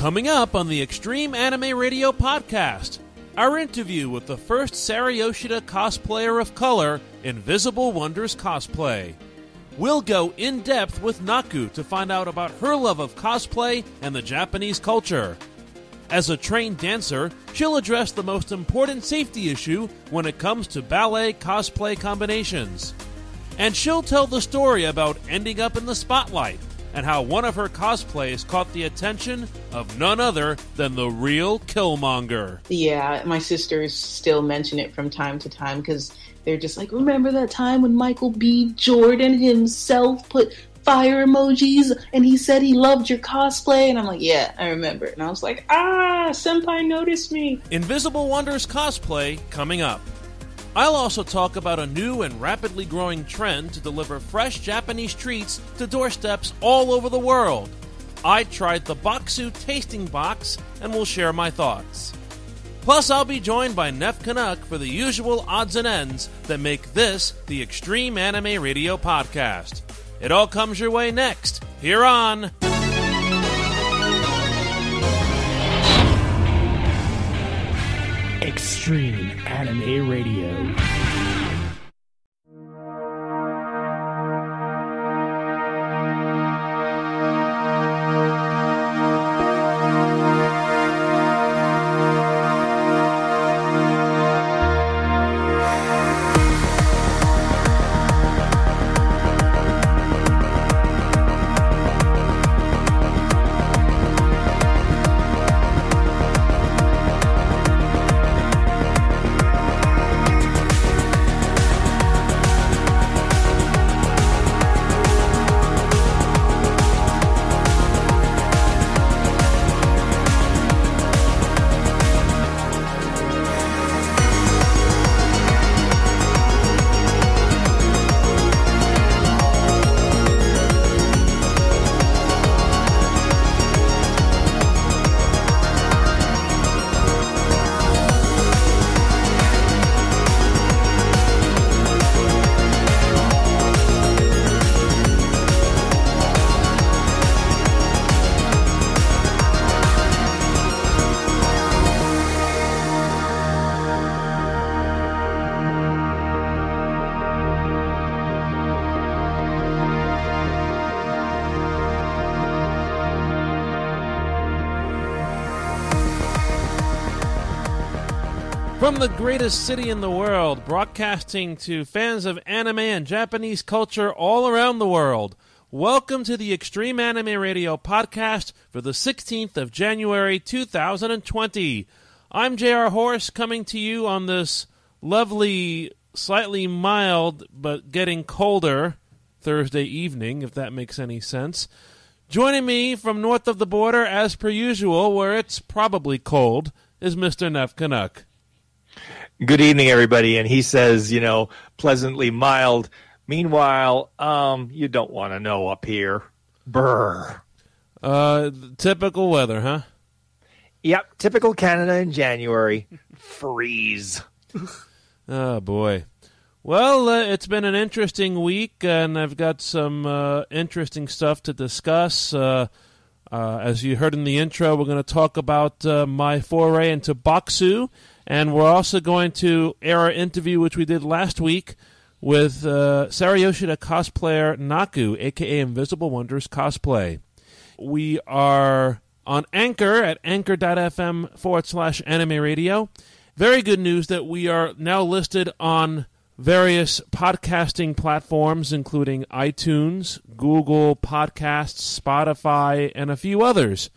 Coming up on the Extreme Anime Radio podcast, our interview with the first Sarah Yoshida cosplayer of color, Invisible Wonders Cosplay. We'll go in depth with Naku to find out about her love of cosplay and the Japanese culture. As a trained dancer, she'll address the most important safety issue when it comes to ballet cosplay combinations. And she'll tell the story about ending up in the spotlight and how one of her cosplays caught the attention of none other than the real Killmonger. Yeah, my sisters still mention it from time to time because they're just like, remember that time when Michael B. Jordan himself put fire emojis and he said he loved your cosplay? And I'm like, yeah, I remember. And I was like, ah, Senpai noticed me. Invisible Wonders cosplay coming up. I'll also talk about a new and rapidly growing trend to deliver fresh Japanese treats to doorsteps all over the world. I tried the Bokksu tasting box and will share my thoughts. Plus, I'll be joined by Neff Canuck for the usual odds and ends that make this the Extreme Anime Radio podcast. It all comes your way next, here on. Extreme Anime Radio. Greatest city in the world, broadcasting to fans of anime and Japanese culture all around the world. Welcome to the Extreme Anime Radio podcast for the 16th of January 2020. I'm JR Horse coming to you on this lovely, slightly mild, but getting colder Thursday evening, if that makes any sense. Joining me from north of the border, as per usual, where it's probably cold, is Mr. Neff. Good evening, everybody. And he says, you know, pleasantly mild. Meanwhile, um, you don't want to know up here. Brr. Uh, typical weather, huh? Yep, typical Canada in January. Freeze. Oh boy. Well, uh, it's been an interesting week, and I've got some uh, interesting stuff to discuss. Uh, uh as you heard in the intro, we're going to talk about uh, my foray into Bokksu, and we're also going to air our interview, which we did last week, with uh, Sarah Yoshida cosplayer Naku, aka Invisible Wonders Cosplay. We are on Anchor at anchor.fm forward slash anime radio. Very good news that we are now listed on various podcasting platforms, including iTunes, Google Podcasts, Spotify, and a few others.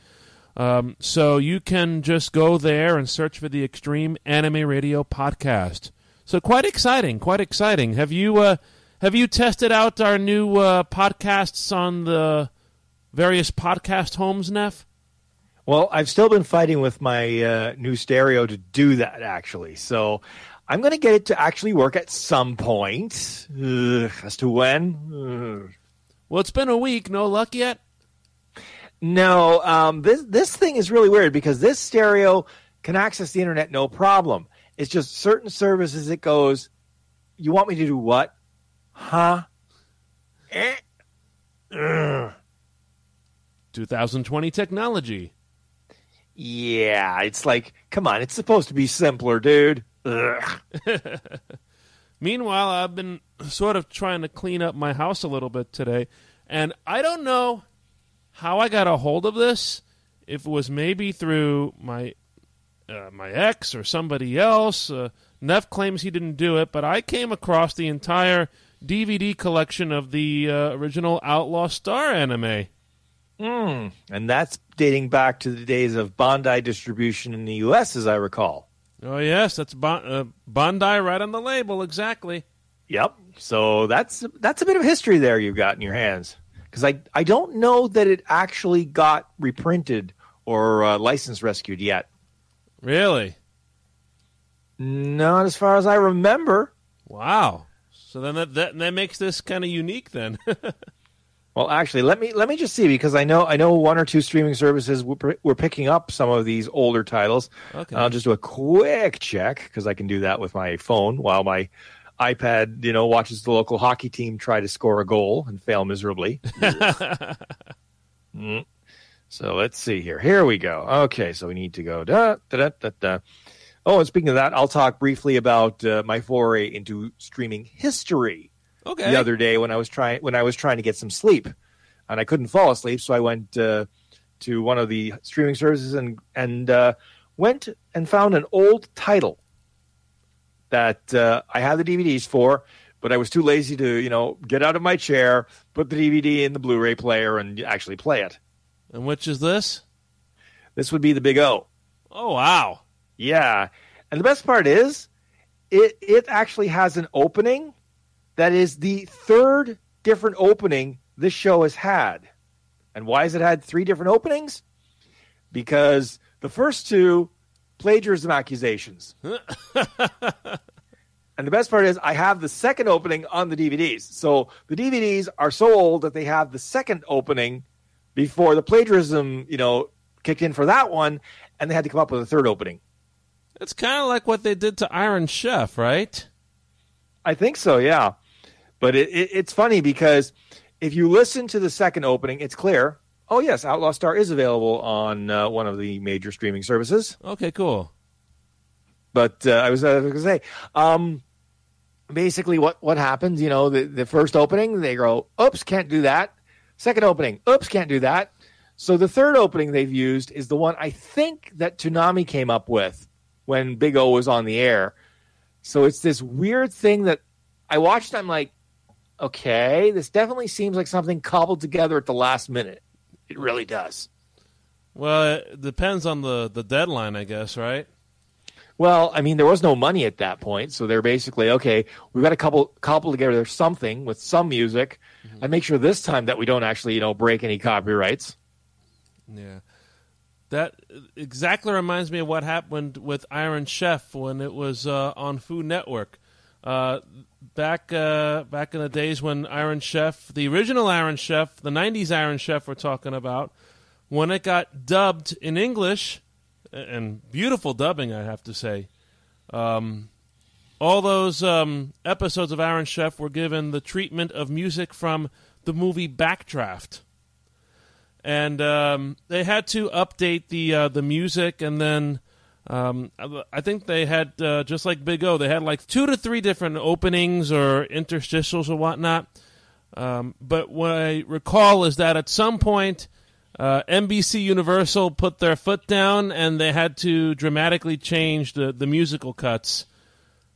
Um, so you can just go there and search for the Extreme Anime Radio podcast. So quite exciting, quite exciting. Have you uh, have you tested out our new uh, podcasts on the various podcast homes, Neff? Well, I've still been fighting with my uh, new stereo to do that, actually. So I'm going to get it to actually work at some point. Ugh, as to when? Ugh. Well, it's been a week. No luck yet. No, um, this this thing is really weird because this stereo can access the internet no problem. It's just certain services it goes. You want me to do what? Huh? Eh? Ugh. 2020 technology. Yeah, it's like, come on, it's supposed to be simpler, dude. Meanwhile, I've been sort of trying to clean up my house a little bit today, and I don't know how I got a hold of this. If it was maybe through my uh, my ex or somebody else. Uh, Neff claims he didn't do it, but I came across the entire DVD collection of the uh, original Outlaw Star anime. Mm, and that's dating back to the days of Bandai distribution in the U.S., as I recall. Oh yes, that's bon- uh, Bandai right on the label, exactly. Yep. So that's that's a bit of history there you've got in your hands. Because I I don't know that it actually got reprinted or uh, license rescued yet. Really? Not as far as I remember. Wow. So then that that, that makes this kind of unique then. Well, actually, let me let me just see because I know I know one or two streaming services were, were picking up some of these older titles. Okay. I'll just do a quick check because I can do that with my phone while my iPad, you know, watches the local hockey team try to score a goal and fail miserably. Mm. So let's see here. Here we go. Okay, so we need to go da da da da. da. Oh, and speaking of that, I'll talk briefly about uh, my foray into streaming history okay. the other day when I was trying when I was trying to get some sleep, and I couldn't fall asleep, so I went uh, to one of the streaming services and and uh, went and found an old title that uh, I had the DVDs for, but I was too lazy to you know get out of my chair, put the DVD in the Blu-ray player, and actually play it. And which is this? This would be the Big O. Oh wow. Yeah, and the best part is, it it actually has an opening that is the third different opening this show has had. And why has it had three different openings? Because the first two plagiarism accusations. and the best part is I have the second opening on the DVDs. So the DVDs are so old that they have the second opening before the plagiarism, you know, kicked in for that one and they had to come up with a third opening. It's kind of like what they did to Iron Chef, right? I think so, yeah. But it, it, it's funny because if you listen to the second opening, it's clear. Oh yes, Outlaw Star is available on uh, one of the major streaming services. Okay, cool. But uh, I was, uh, going to say, um, basically, what what happens? You know, the the first opening, they go, "Oops, can't do that." Second opening, "Oops, can't do that." So the third opening they've used is the one I think that Toonami came up with when Big O was on the air. So it's this weird thing that I watched. I'm like, okay, this definitely seems like something cobbled together at the last minute. It really does. Well, it depends on the the deadline, I guess, right? Well, I mean, there was no money at that point, so they're basically okay. We've got to couple couple together there's something with some music, and make sure this time that we don't actually, you know, break any copyrights. Yeah. That exactly reminds me of what happened with Iron Chef when it was uh, on Food Network. Uh, back uh, back in the days when Iron Chef, the original Iron Chef, the '90s Iron Chef, we're talking about, when it got dubbed in English, and beautiful dubbing, I have to say. Um, all those um, episodes of Iron Chef were given the treatment of music from the movie Backdraft and um, they had to update the uh, the music, and then um, I think they had uh, just like Big O, they had like two to three different openings or interstitials or whatnot. Um, but what I recall is that at some point, uh, NBC Universal put their foot down, and they had to dramatically change the the musical cuts.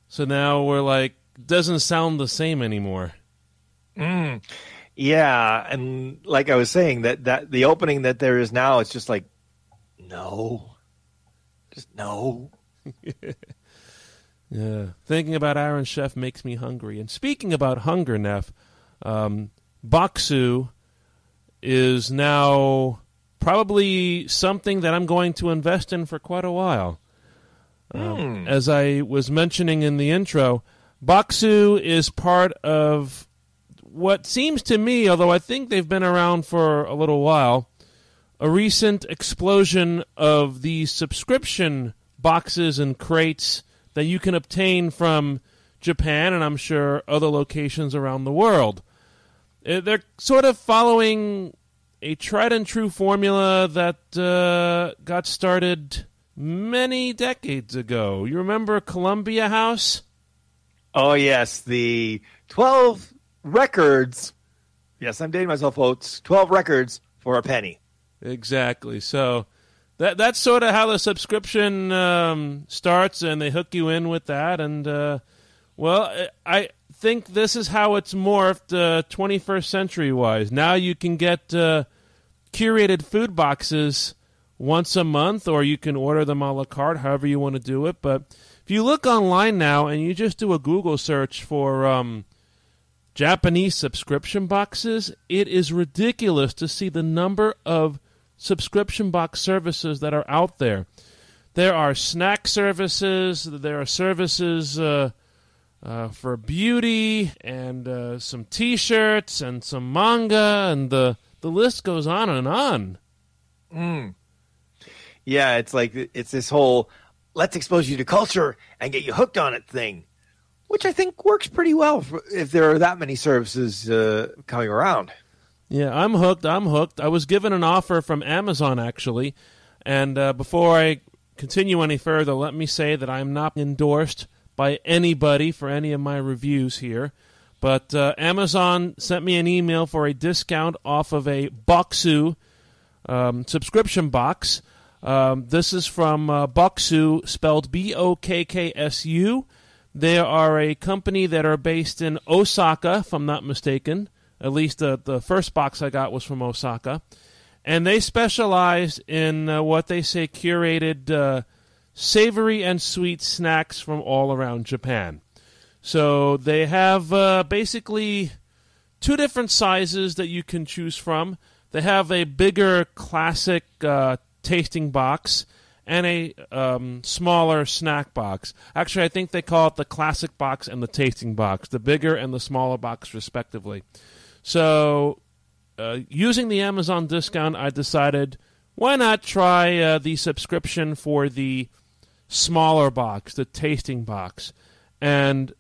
So now we're like, doesn't sound the same anymore. Mm. Yeah, and like I was saying, that that the opening that there is now, it's just like, no, just no. Yeah, thinking about Iron Chef makes me hungry. And speaking about hunger, Neff, um, Bokksu is now probably something that I'm going to invest in for quite a while. Um, Hmm. as I was mentioning in the intro, Bokksu is part of what seems to me, although I think they've been around for a little while, a recent explosion of the subscription boxes and crates that you can obtain from Japan and I'm sure other locations around the world. Uh, They're sort of following a tried and true formula that uh, got started many decades ago. You remember Columbia House? Oh yes, the twelve records. Yes, I'm dating myself, folks. Twelve records for a penny. Exactly. So that that's sort of how the subscription um, starts, and they hook you in with that. And uh, well, I think this is how it's morphed, uh, 21st century wise. Now you can get uh, curated food boxes once a month, or you can order them a la carte, however you want to do it. But if you look online now and you just do a Google search for um, Japanese subscription boxes, it is ridiculous to see the number of subscription box services that are out there. There are snack services, there are services uh, uh, for beauty, and uh, some t shirts, and some manga, and the, the list goes on and on. Mm. Yeah, it's like it's this whole let's expose you to culture and get you hooked on it thing, which I think works pretty well if there are that many services uh, coming around. Yeah, I'm hooked. I'm hooked. I was given an offer from Amazon actually, and uh, before I continue any further, let me say that I'm not endorsed by anybody for any of my reviews here. But uh, Amazon sent me an email for a discount off of a Bokksu um, subscription box. Um, this is from uh, Bokksu, spelled B O K K S U. They are a company that are based in Osaka, if I'm not mistaken. At least the, the first box I got was from Osaka. And they specialize in uh, what they say curated uh, savory and sweet snacks from all around Japan. So they have uh, basically two different sizes that you can choose from. They have a bigger classic uh, tasting box and a um, smaller snack box. Actually, I think they call it the classic box and the tasting box, the bigger and the smaller box, respectively. So, uh, using the Amazon discount, I decided why not try uh, the subscription for the smaller box, the tasting box. And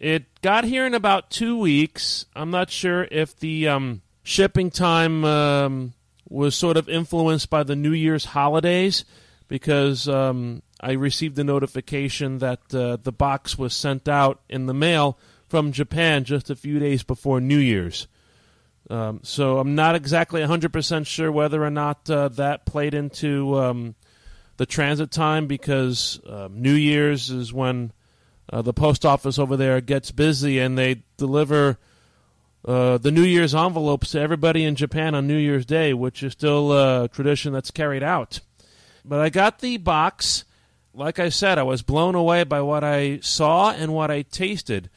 it got here in about two weeks. I'm not sure if the um, shipping time um, was sort of influenced by the New Year's holidays because um, I received a notification that uh, the box was sent out in the mail from Japan just a few days before New Year's. Um, so I'm not exactly 100% sure whether or not uh, that played into um, the transit time because um, New Year's is when uh, the post office over there gets busy and they deliver uh, the New Year's envelopes to everybody in Japan on New Year's Day, which is still a tradition that's carried out. But I got the box. Like I said, I was blown away by what I saw and what I tasted.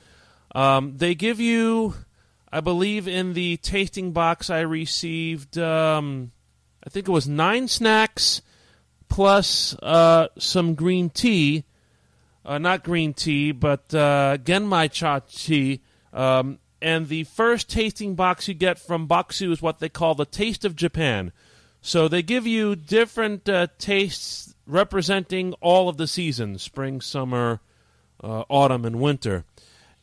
Um, they give you, I believe, in the tasting box I received, um, I think it was nine snacks plus uh, some green tea. Uh, not green tea, but uh, Genmai cha tea. Um, and the first tasting box you get from Bokksu is what they call the Taste of Japan. So they give you different uh, tastes representing all of the seasons spring, summer, uh, autumn, and winter.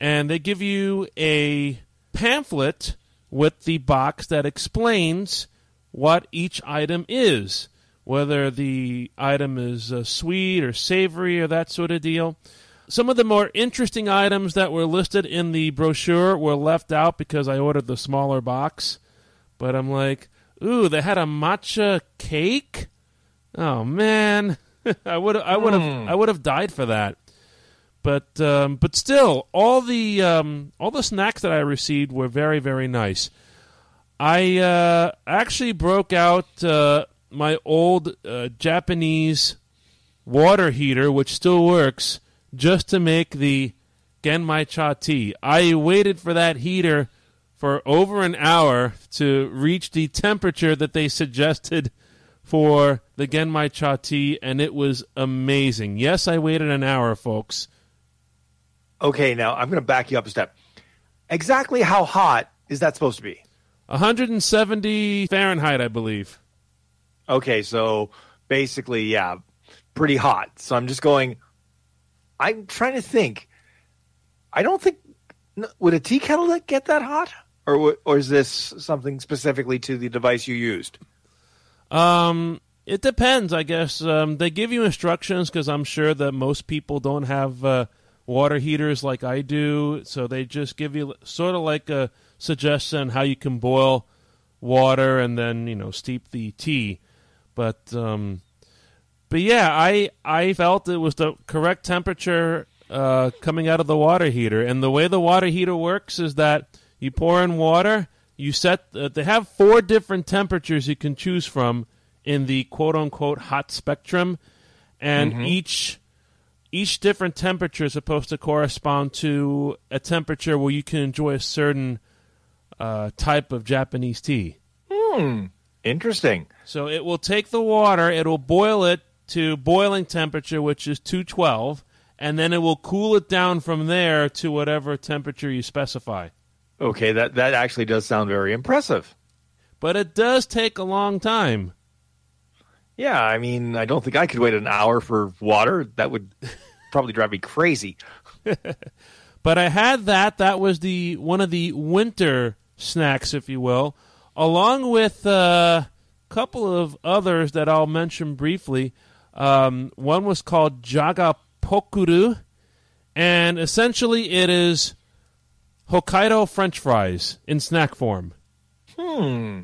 And they give you a pamphlet with the box that explains what each item is whether the item is uh, sweet or savory or that sort of deal. Some of the more interesting items that were listed in the brochure were left out because I ordered the smaller box. But I'm like, ooh, they had a matcha cake. Oh man, I would I would have mm. I would have died for that. But um, but still, all the um, all the snacks that I received were very very nice. I uh, actually broke out uh, my old uh, Japanese water heater, which still works, just to make the Genmai Cha tea. I waited for that heater for over an hour to reach the temperature that they suggested for the Genmai Cha tea, and it was amazing. Yes, I waited an hour, folks. Okay, now I'm going to back you up a step. Exactly how hot is that supposed to be? 170 Fahrenheit, I believe. Okay, so basically, yeah, pretty hot. So I'm just going. I'm trying to think. I don't think would a tea kettle get that hot? or or is this something specifically to the device you used? Um, it depends, I guess. Um, they give you instructions because I'm sure that most people don't have uh, water heaters like I do, so they just give you sort of like a suggestion how you can boil water and then you know steep the tea. But um, but yeah, I I felt it was the correct temperature uh, coming out of the water heater, and the way the water heater works is that you pour in water. You set. Uh, they have four different temperatures you can choose from in the quote unquote hot spectrum, and each each different temperature is supposed to correspond to a temperature where you can enjoy a certain uh, type of Japanese tea. Hmm. Interesting. So it will take the water, it will boil it to boiling temperature, which is 212, and then it will cool it down from there to whatever temperature you specify. Okay, that that actually does sound very impressive. But it does take a long time. Yeah, I mean, I don't think I could wait an hour for water. That would probably drive me crazy. But I had that. That was the one of the winter snacks, if you will, along with a couple of others that I'll mention briefly. Um, one was called Jaga Pokkuru, and essentially it is Hokkaido French fries in snack form. Hmm.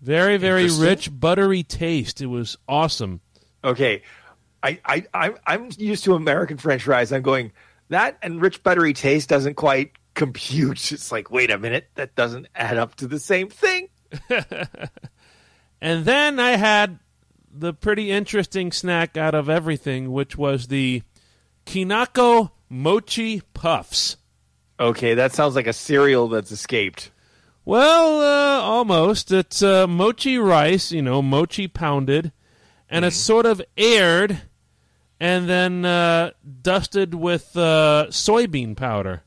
Very, very rich, buttery taste. It was awesome. Okay, I I I'm, I'm used to American French fries. I'm going that and rich buttery taste doesn't quite compute. It's like, wait a minute, that doesn't add up to the same thing. And then I had the pretty interesting snack out of everything, which was the Kinako Mochi Puffs. Okay, that sounds like a cereal that's escaped. Well, uh, almost. It's uh, mochi rice, you know, mochi pounded, and it's sort of aired and then uh, dusted with uh, soybean powder.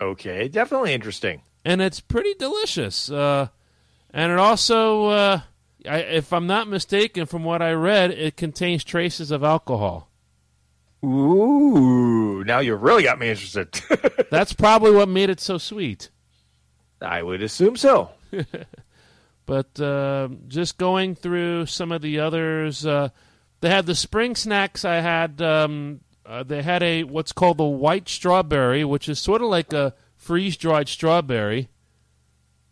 Okay, definitely interesting. and it's pretty delicious. Uh, and it also, uh, I, if I'm not mistaken, from what I read, it contains traces of alcohol. Ooh, now you really got me interested. That's probably what made it so sweet. I would assume so. But uh, just going through some of the others, uh, they had the spring snacks. I had um, uh, they had a what's called the white strawberry, which is sort of like a freeze dried strawberry,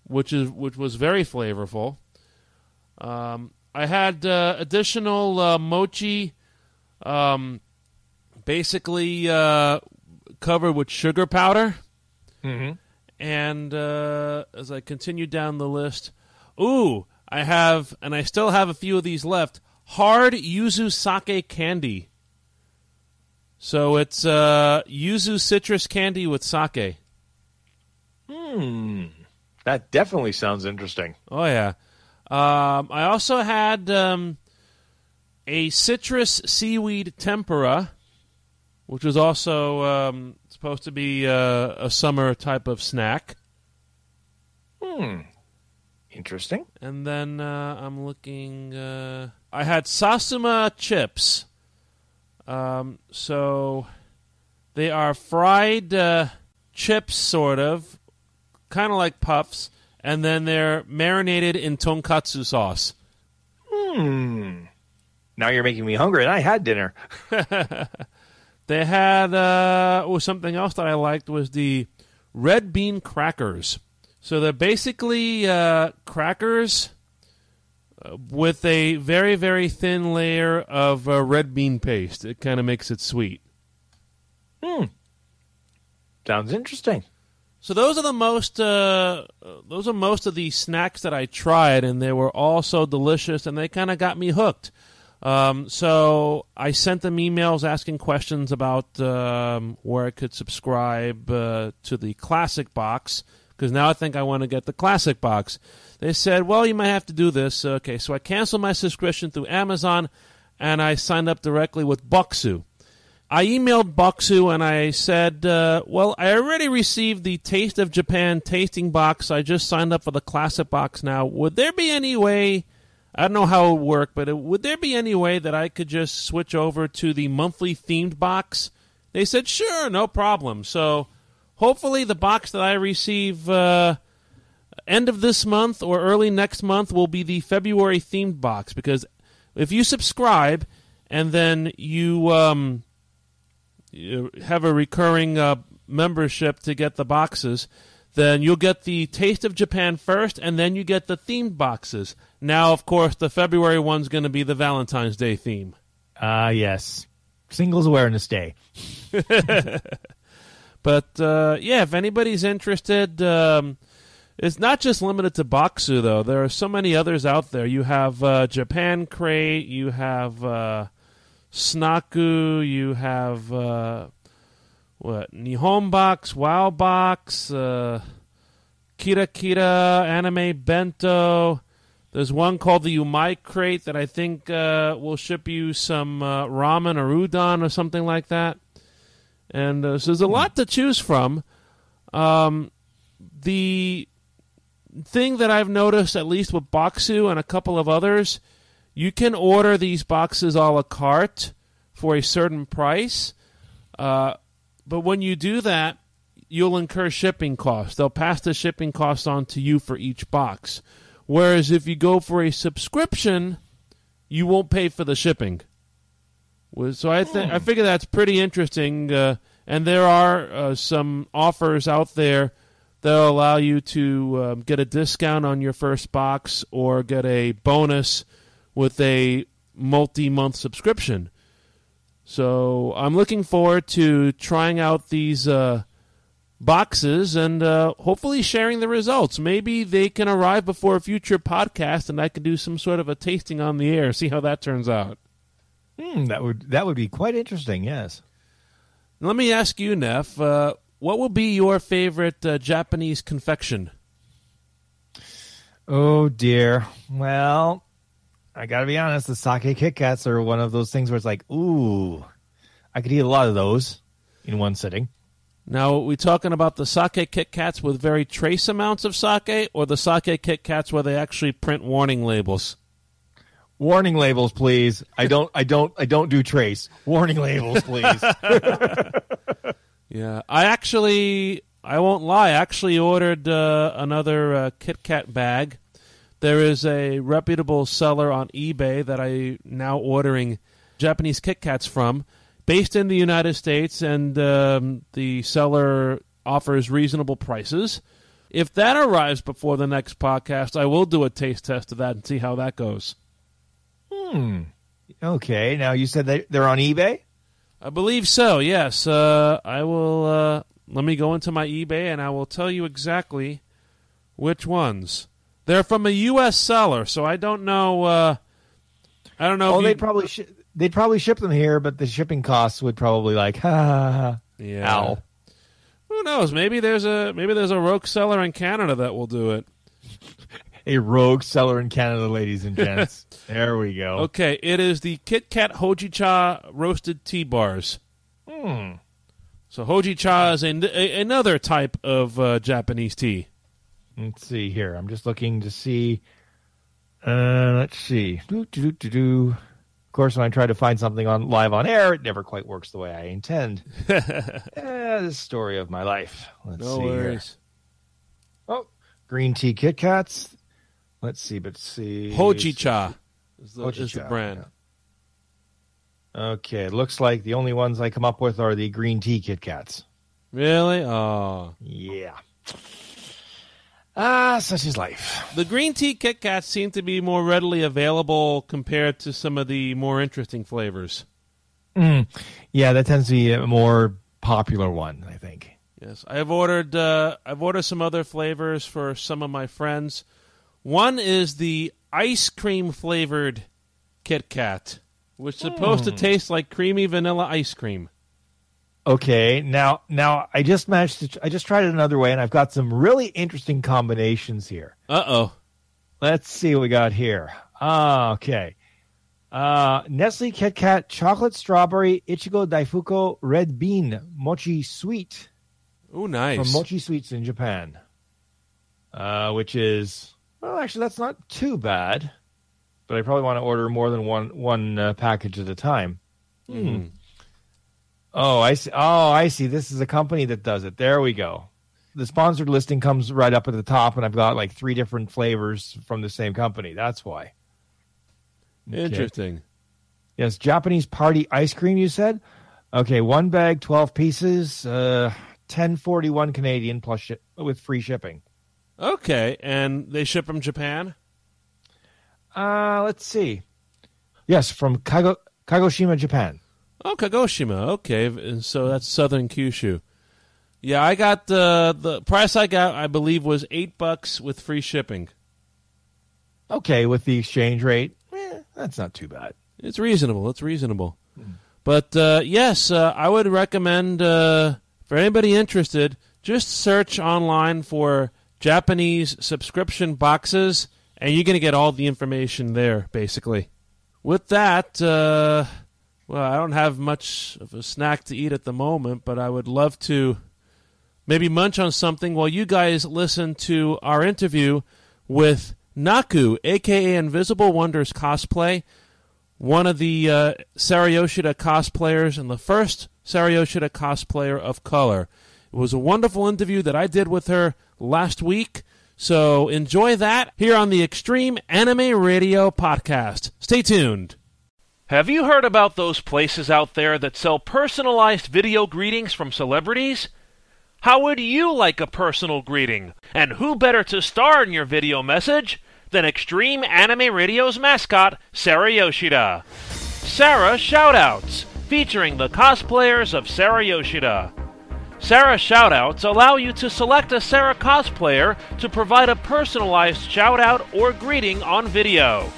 which is which was very flavorful. Um, I had uh, additional uh, mochi, um, basically uh, covered with sugar powder. Mm-hmm. And uh, as I continue down the list, ooh, I have, and I still have a few of these left. Hard yuzu sake candy. So it's uh, yuzu citrus candy with sake. Hmm. That definitely sounds interesting. Oh yeah. Um, I also had um, a citrus seaweed tempura, which was also um, supposed to be uh, a summer type of snack. Hmm. Interesting. And then uh, I'm looking. Uh, I had Sasuma chips. Um, so they are fried uh, chips, sort of, kind of like puffs, and then they're marinated in tonkatsu sauce. Hmm. Now you're making me hungry, and I had dinner. They had uh, oh something else that I liked was the red bean crackers. So they're basically uh, crackers uh, with a very very thin layer of uh, red bean paste. It kind of makes it sweet. Hmm. Sounds interesting. So those are the most uh, uh, those are most of the snacks that I tried, and they were all so delicious, and they kind of got me hooked. Um, so I sent them emails asking questions about um, where I could subscribe uh, to the classic box because now I think I want to get the classic box. They said, "Well, you might have to do this." Okay, so I canceled my subscription through Amazon, and I signed up directly with Bokksu. I emailed Bokksu and I said, uh, "Well, I already received the Taste of Japan tasting box. I just signed up for the classic box now. Would there be any way?" I don't know how it would work, but it, would there be any way that I could just switch over to the monthly themed box? They said, sure, no problem. So hopefully the box that I receive uh, end of this month or early next month will be the February themed box because if you subscribe and then you um, you have a recurring uh, membership to get the boxes, then you'll get the Taste of Japan first, and then you get the themed boxes. Now, of course, the February one's going to be the Valentine's Day theme. Ah, yes. Singles Awareness Day. But uh, yeah, if anybody's interested, um, it's not just limited to Bokksu though. There are so many others out there. You have uh, Japan Crate, you have uh, Snaku, you have uh, what Nihon Box, Wow Box, uh, Kira Kira, Anime Bento. There's one called the Umai Crate that I think uh, will ship you some uh, ramen or udon or something like that. And uh, so there's a lot to choose from. Um, the thing that I've noticed, at least with Bokksu and a couple of others, you can order these boxes a la carte for a certain price. Uh, but when you do that, you'll incur shipping costs. They'll pass the shipping costs on to you for each box. Whereas if you go for a subscription, you won't pay for the shipping. So I think I figure that's pretty interesting, uh, and there are uh, some offers out there that'll allow you to um, get a discount on your first box or get a bonus with a multi-month subscription. So I'm looking forward to trying out these uh, boxes and uh, hopefully sharing the results. Maybe they can arrive before a future podcast, and I can do some sort of a tasting on the air. See how that turns out. Hmm, that would that would be quite interesting. Yes. Let me ask you, Neff, uh, what will be your favorite uh, Japanese confection? Oh dear. Well, I got to be honest. The sake Kit Kats are one of those things where it's like, ooh, I could eat a lot of those in one sitting. Now, are we talking about the sake Kit Kats with very trace amounts of sake, or the sake Kit Kats where they actually print warning labels? Warning labels, please. I don't. I don't. I don't do trace. Warning labels, please. Yeah, I actually, I won't lie, I actually ordered uh, another uh, Kit Kat bag. There is a reputable seller on eBay that I now ordering Japanese Kit Kats from, based in the United States, and um, the seller offers reasonable prices. If that arrives before the next podcast, I will do a taste test of that and see how that goes. hmm. Okay. Now you said they they're on eBay. I believe so. Yes, uh, I will. Uh, let me go into my eBay and I will tell you exactly which ones. They're from a U.S. seller, so I don't know. Uh, I don't know. Oh, you- they'd probably sh- they'd probably ship them here, but the shipping costs would probably like ha yeah. Ow. Who knows? Maybe there's a maybe there's a rogue seller in Canada that will do it. A rogue seller in Canada, ladies and gents. there we go. Okay, it is the Kit Kat Hojicha roasted tea bars. Hmm. So Hojicha is a, a, another type of uh, Japanese tea. Let's see here. I'm just looking to see. Uh, let's see. Doo, doo, doo, doo, doo. Of course, when I try to find something on live on air, it never quite works the way I intend. uh, the story of my life. Let's No see here. Oh, green tea Kit Kats. Let's see, but see. Hojicha is the, is the Hojicha, brand. Okay, it looks like the only ones I come up with are the green tea Kit Kats. Really? Oh. Yeah. Ah, such is life. The green tea Kit Kats seem to be more readily available compared to some of the more interesting flavors. Mm. Yeah, that tends to be a more popular one, I think. Yes, I've ordered. Uh, I've ordered some other flavors for some of my friends. One is the ice cream flavored Kit Kat, which is supposed to taste like creamy vanilla ice cream. Okay, now now I just managed to I just tried it another way and I've got some really interesting combinations here. Uh oh. Let's see what we got here. Ah, okay. Uh, Nestle Kit Kat chocolate strawberry Ichigo Daifuku red bean mochi sweet Oh, nice. from Mochi Sweets in Japan. Uh, which is well, actually that's not too bad, but I probably want to order more than one one uh, package at a time. Mm. Oh, I see. Oh, I see. This is a company that does it. There we go. the sponsored listing comes right up at the top, and I've got like three different flavors from the same company. That's why. Okay. Interesting. Yes, Japanese party ice cream. You said, okay, one bag, twelve pieces, uh, ten forty one Canadian plus shi- with free shipping. Okay, and they ship from Japan. Uh, let's see. Yes, from Kago- Kagoshima, Japan. Oh, Kagoshima. Okay, and so that's southern Kyushu. Yeah, I got the the price I got. I believe was eight bucks with free shipping. Okay, with the exchange rate, eh, that's not too bad. It's reasonable. It's reasonable. But uh, yes, uh, I would recommend uh, for anybody interested, just search online for Japanese subscription boxes, and you're going to get all the information there, basically. With that, uh, well, I don't have much of a snack to eat at the moment, but I would love to maybe munch on something while you guys listen to our interview with Naku, aka Invisible Wonders Cosplay one of the uh, cosplayers and the first Sarah Yoshida cosplayer of color. It was a wonderful interview that I did with her last week. So enjoy that here on the Extreme Anime Radio podcast. Stay tuned. Have you heard about those places out there that sell personalized video greetings from celebrities? How would you like a personal greeting? And who better to star in your video message than Extreme Anime Radio's mascot, Sarah Yoshida. Sarah Shoutouts, featuring the cosplayers of Sarah Yoshida. Sarah Shoutouts allow you to select a Sarah cosplayer to provide a personalized shoutout or greeting on video.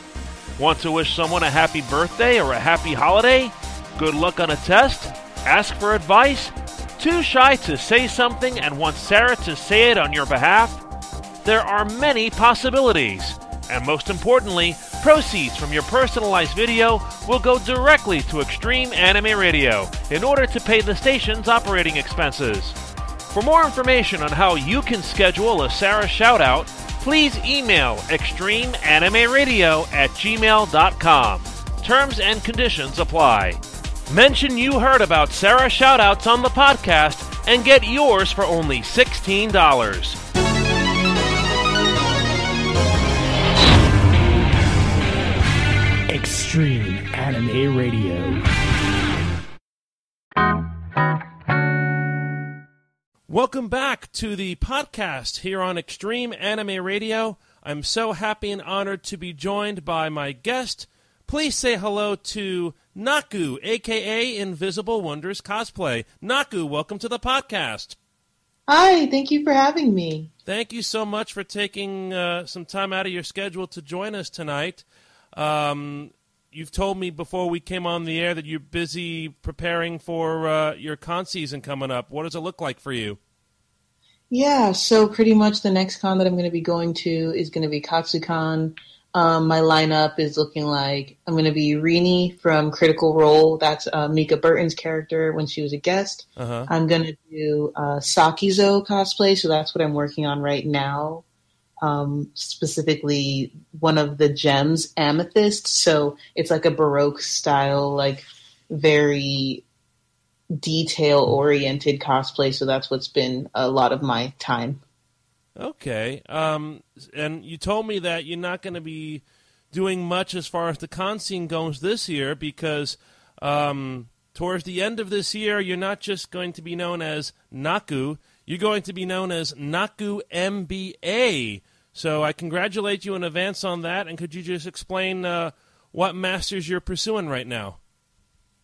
Want to wish someone a happy birthday or a happy holiday? Good luck on a test? Ask for advice? Too shy to say something and want Sarah to say it on your behalf? There are many possibilities. And most importantly, proceeds from your personalized video will go directly to Extreme Anime Radio in order to pay the station's operating expenses. For more information on how you can schedule a Sarah shoutout, please email extremeanimeradio at gmail.com. Terms and conditions apply. Mention you heard about Sarah shoutouts on the podcast and get yours for only $16. Extreme Anime Radio. Welcome back to the podcast here on Extreme Anime Radio. I'm so happy and honored to be joined by my guest. Please say hello to Naku, aka Invisible Wonders Cosplay. Naku, welcome to the podcast. Hi, thank you for having me. Thank you so much for taking uh, some time out of your schedule to join us tonight. Um, you've told me before we came on the air that you're busy preparing for uh, your con season coming up. What does it look like for you? Yeah, so pretty much the next con that I'm going to be going to is going to be KatsuCon. Um, my lineup is looking like I'm going to be Reani from Critical Role. That's uh, Mica Burton's character when she was a guest. Uh-huh. I'm going to do uh, Sakizo cosplay, so that's what I'm working on right now. Um, specifically, one of the gems, amethyst. So it's like a Baroque style, like very detail oriented cosplay. So that's what's been a lot of my time. Okay. Um, and you told me that you're not going to be doing much as far as the con scene goes this year because um, towards the end of this year, you're not just going to be known as Naku, you're going to be known as Naku MBA. So I congratulate you in advance on that. And could you just explain uh, what masters you're pursuing right now?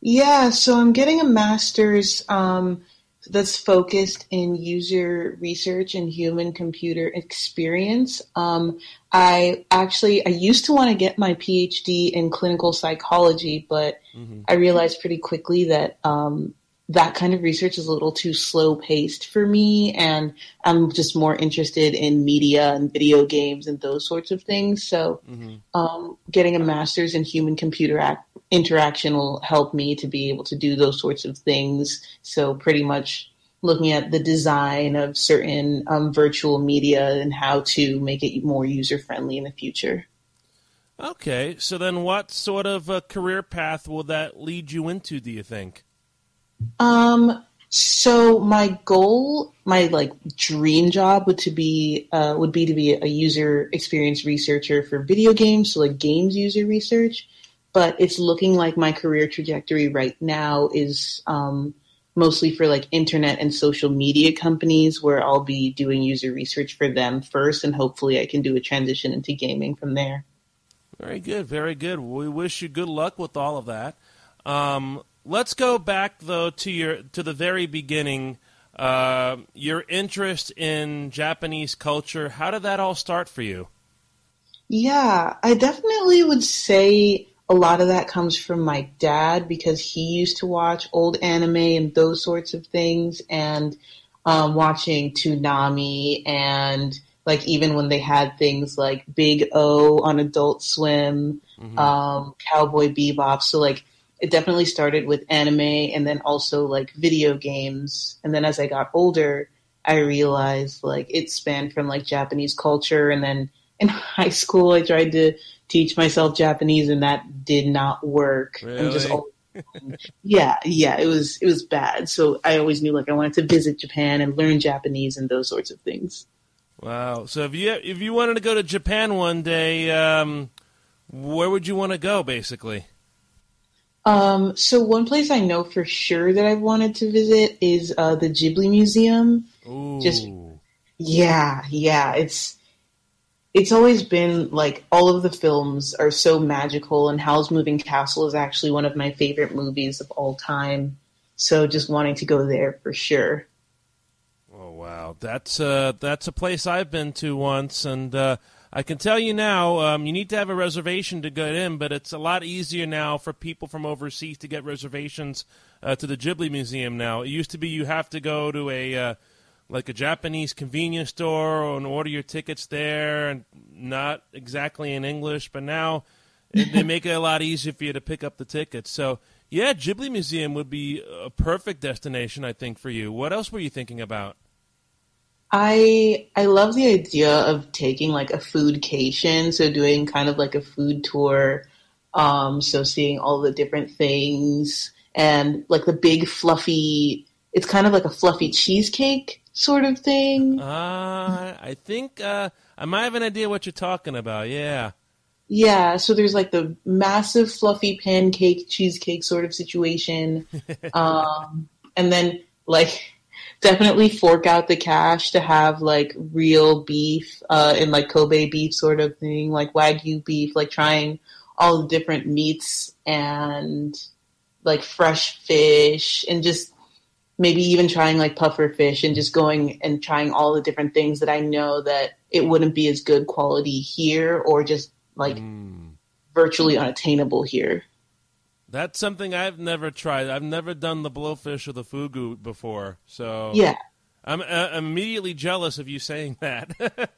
Yeah, so I'm getting a master's um, that's focused in user research and human computer experience. Um, I actually I used to want to get my PhD in clinical psychology, but Mhm. I realized pretty quickly that um, that kind of research is a little too slow paced for me, and I'm just more interested in media and video games and those sorts of things. So, Mhm. um, getting a master's in human computer ac- interaction will help me to be able to do those sorts of things. So, pretty much looking at the design of certain um, virtual media and how to make it more user friendly in the future. Okay. So then what sort of a career path will that lead you into, do you think? Um, So my goal, my like dream job would to be uh, would be to be a user experience researcher for video games, so like games user research. But it's looking like my career trajectory right now is um, mostly for like internet and social media companies, where I'll be doing user research for them first, and hopefully I can do a transition into gaming from there. Very good, very good. We wish you good luck with all of that. Um, let's go back though to your to the very beginning. Uh, your interest in Japanese culture. How did that all start for you? Yeah, I definitely would say a lot of that comes from my dad because he used to watch old anime and those sorts of things, and um, watching Toonami and like even when they had things like Big O on Adult Swim, mm-hmm. um, Cowboy Bebop. So like it definitely started with anime and then also like video games. And then as I got older, I realized like it spanned from like Japanese culture. And then in high school, I tried to teach myself Japanese and that did not work. Really? just yeah, yeah, it was it was bad. So I always knew like I wanted to visit Japan and learn Japanese and those sorts of things. Wow. So if you if you wanted to go to Japan one day, um, where would you want to go, basically? Um, so one place I know for sure that I've wanted to visit is uh, the Ghibli Museum. Ooh. Just yeah, yeah. It's it's always been like all of the films are so magical, and Howl's Moving Castle is actually one of my favorite movies of all time. So just wanting to go there for sure. Oh wow, that's uh, that's a place I've been to once, and uh, I can tell you now, um, you need to have a reservation to get in, but it's a lot easier now for people from overseas to get reservations uh, to the Ghibli Museum. Now it used to be you have to go to a uh, like a Japanese convenience store and order your tickets there, and not exactly in English. But now they make it a lot easier for you to pick up the tickets. So yeah, Ghibli Museum would be a perfect destination, I think, for you. What else were you thinking about? I I love the idea of taking like a foodcation, so doing kind of like a food tour, um, so seeing all the different things and like the big fluffy. It's kind of like a fluffy cheesecake sort of thing. Uh, I think uh, I might have an idea what you're talking about. Yeah. Yeah, so there's like the massive fluffy pancake cheesecake sort of situation, um, and then like definitely fork out the cash to have like real beef uh, and like Kobe beef sort of thing, like Wagyu beef, like trying all the different meats and like fresh fish and just maybe even trying like puffer fish and just going and trying all the different things that I know that it wouldn't be as good quality here or just like mm. virtually unattainable here. That's something I've never tried. I've never done the blowfish or the fugu before. So yeah, I'm, uh, I'm immediately jealous of you saying that.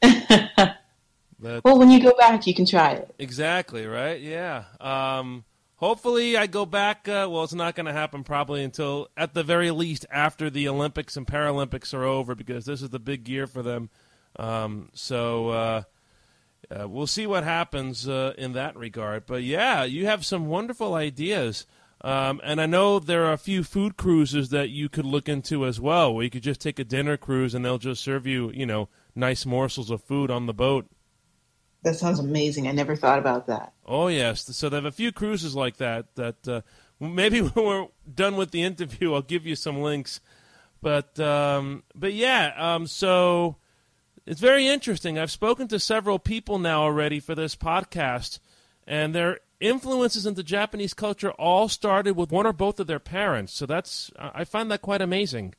but, well, when you go back, you can try it. Exactly right. Yeah. Um, hopefully, I go back. Uh, well, it's not going to happen probably until at the very least after the Olympics and Paralympics are over because this is the big year for them. Um, so. Uh, uh, we'll see what happens uh, in that regard. But yeah, you have some wonderful ideas. Um, and I know there are a few food cruises that you could look into as well, where you could just take a dinner cruise and they'll just serve you, you know, nice morsels of food on the boat. That sounds amazing. I never thought about that. Oh yes, so they have a few cruises like that. That uh, maybe when we're done with the interview, I'll give you some links. But um, but yeah, um, so it's very interesting. I've spoken to several people now already for this podcast, and their influences into Japanese culture all started with one or both of their parents. So that's I find that quite amazing.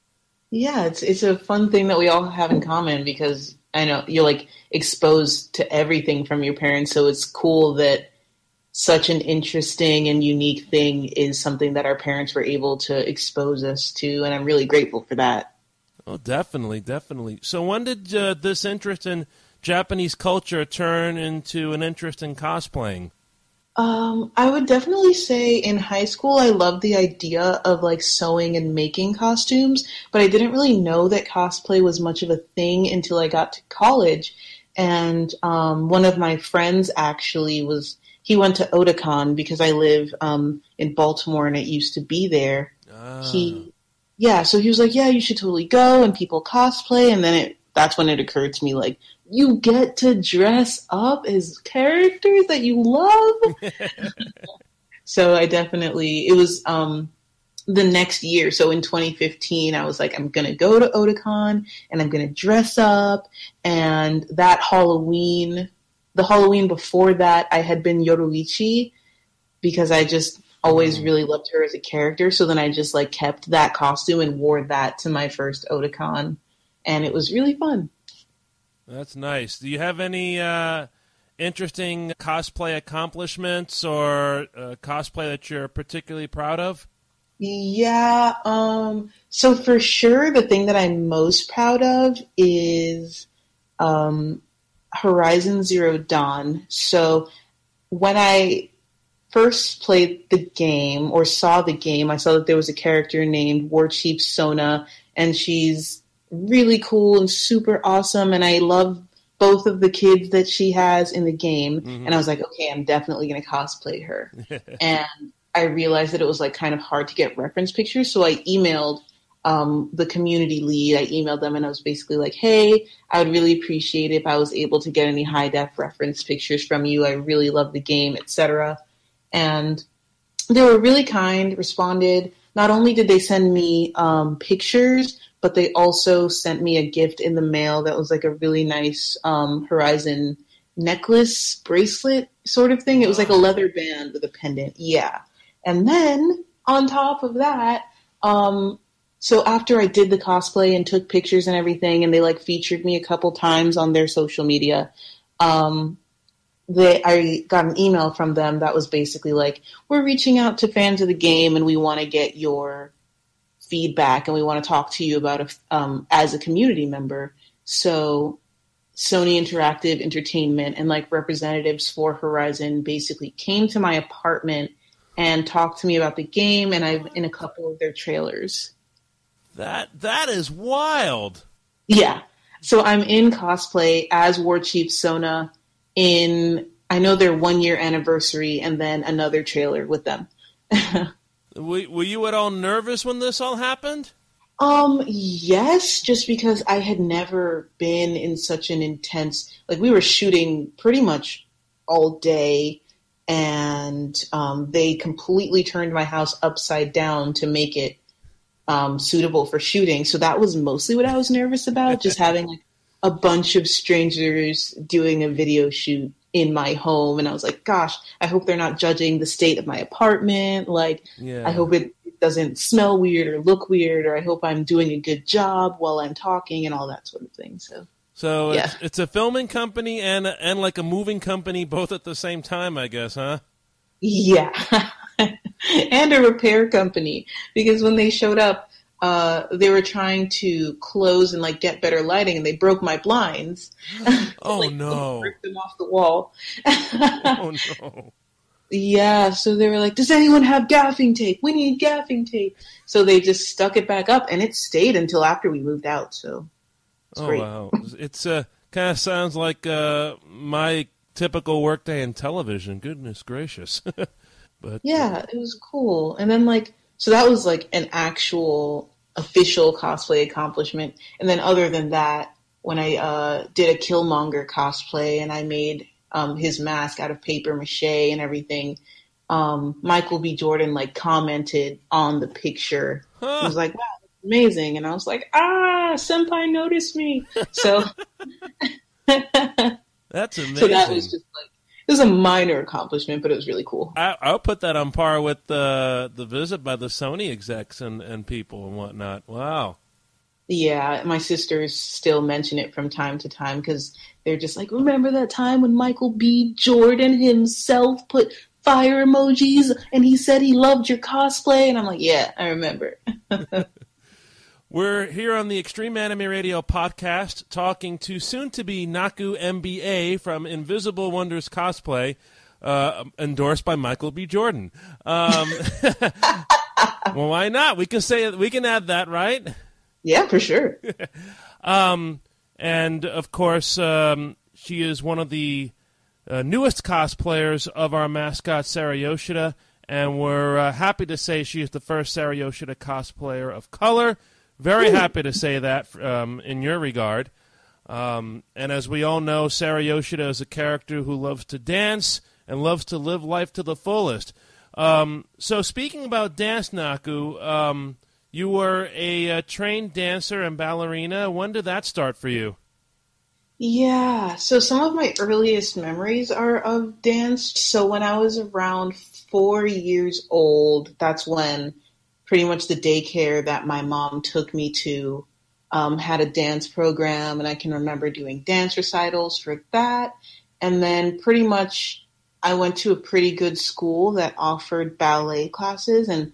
Yeah, it's it's a fun thing that we all have in common because I know you're like exposed to everything from your parents, so it's cool that such an interesting and unique thing is something that our parents were able to expose us to, and I'm really grateful for that. Oh, definitely, definitely. So, when did uh, this interest in Japanese culture turn into an interest in cosplaying? Um, I would definitely say in high school I loved the idea of like sewing and making costumes, but I didn't really know that cosplay was much of a thing until I got to college. And um, one of my friends actually was he went to Otakon because I live um, in Baltimore and it used to be there. Ah. He yeah, so he was like, yeah, you should totally go, and people cosplay, and then it that's when it occurred to me like you get to dress up as characters that you love. so I definitely it was um the next year. So in 2015, I was like, I'm going to go to Otakon and I'm going to dress up. And that Halloween, the Halloween before that, I had been Yoruichi because I just always really loved her as a character. So then I just like kept that costume and wore that to my first Otakon. And it was really fun. That's nice. Do you have any uh, interesting cosplay accomplishments or uh, cosplay that you're particularly proud of? Yeah. Um, so for sure, the thing that I'm most proud of is um, Horizon Zero Dawn. So when I first played the game or saw the game, I saw that there was a character named War Chief Sona, and she's really cool and super awesome. And I love both of the kids that she has in the game. Mm-hmm. And I was like, okay, I'm definitely going to cosplay her. and I realized that it was like kind of hard to get reference pictures. So I emailed um, the community lead. I emailed them and I was basically like, hey, I would really appreciate it if I was able to get any high def reference pictures from you. I really love the game, etc. And they were really kind, responded. Not only did they send me um, pictures, but they also sent me a gift in the mail that was like a really nice um, Horizon necklace bracelet sort of thing. It was like a leather band with a pendant. Yeah. And then on top of that, um, so after I did the cosplay and took pictures and everything, and they like featured me a couple times on their social media, um, they I got an email from them that was basically like, "We're reaching out to fans of the game, and we want to get your feedback, and we want to talk to you about it um, as a community member." So Sony Interactive Entertainment and like representatives for Horizon basically came to my apartment and talked to me about the game, and I've in a couple of their trailers. That that is wild. Yeah. So I'm in cosplay as War Chief Sona in I know their one year anniversary and then another trailer with them. were, were you at all nervous when this all happened? Um, yes, just because I had never been in such an intense like we were shooting pretty much all day and um, they completely turned my house upside down to make it um, suitable for shooting. So that was mostly what I was nervous about, just having like a bunch of strangers doing a video shoot in my home. And I was like, gosh, I hope they're not judging the state of my apartment. Like, yeah. I hope it doesn't smell weird or look weird, or I hope I'm doing a good job while I'm talking and all that sort of thing. So so yeah. it's, it's a filming company and and like a moving company both at the same time, I guess, huh? Yeah, and a repair company because when they showed up, uh, they were trying to close and like get better lighting, and they broke my blinds. oh like, no! Ripped them off the wall. oh no! Yeah, so they were like, "Does anyone have gaffing tape? We need gaffing tape." So they just stuck it back up, and it stayed until after we moved out. So it's oh great. wow! It's uh, kind of sounds like uh, my typical workday in television. Goodness gracious! but yeah, it was cool. And then like, so that was like an actual official cosplay accomplishment. And then other than that, when I uh, did a Killmonger cosplay and I made um, his mask out of paper mache and everything. Um, Michael B. Jordan like commented on the picture. Huh. He was like, "Wow, amazing. And I was like, ah, senpai noticed me. So that's amazing. So that was just like it was a minor accomplishment, but it was really cool. I, will put that on par with the the visit by the Sony execs and, and people and whatnot. Wow. Yeah, my sisters still mention it from time to time because they're just like, remember that time when Michael B. Jordan himself put fire emojis and he said he loved your cosplay? And I'm like, yeah, I remember. We're here on the Extreme Anime Radio podcast talking to soon to be Naku MBA from Invisible Wonders Cosplay, uh, endorsed by Michael B. Jordan. Um, well, why not? We can say we can add that, right? Yeah, for sure. um, and of course, um, she is one of the uh, newest cosplayers of our mascot Sarah Yoshida and we're uh, happy to say she is the first Sarah Yoshida cosplayer of color. Very happy to say that um, in your regard. Um, and as we all know, Sarah Yoshida is a character who loves to dance and loves to live life to the fullest. Um, so, speaking about dance, Naku, um, you were a, a, trained dancer and ballerina. When did that start for you? Yeah, so some of my earliest memories are of dance. So, when I was around four years old, that's when pretty much the daycare that my mom took me to um, had a dance program, and I can remember doing dance recitals for that. And then pretty much I went to a pretty good school that offered ballet classes. And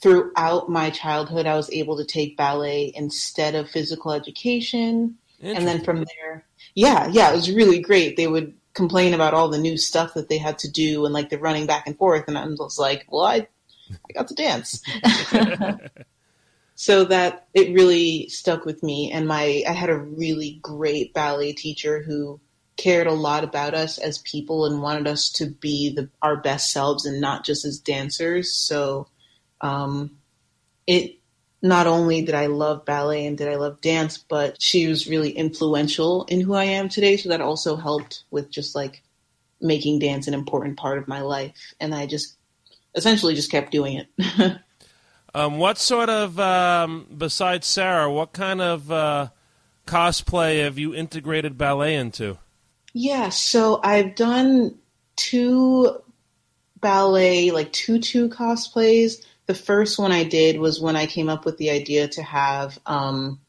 throughout my childhood, I was able to take ballet instead of physical education. And then from there, yeah, yeah, it was really great. They would complain about all the new stuff that they had to do and like the running back and forth. And I was like, well, I, I got to dance. so that it really stuck with me and my i had a really great ballet teacher who cared a lot about us as people and wanted us to be the, our best selves and not just as dancers. So um, it not only did i love ballet and did i love dance but she was really influential in who i am today. So that also helped with just like making dance an important part of my life. And i just essentially just kept doing it Um, what sort of, um, besides Sarah, what kind of uh, cosplay have you integrated ballet into? Yeah, so I've done two ballet, like tutu cosplays. The first one I did was when I came up with the idea to have um,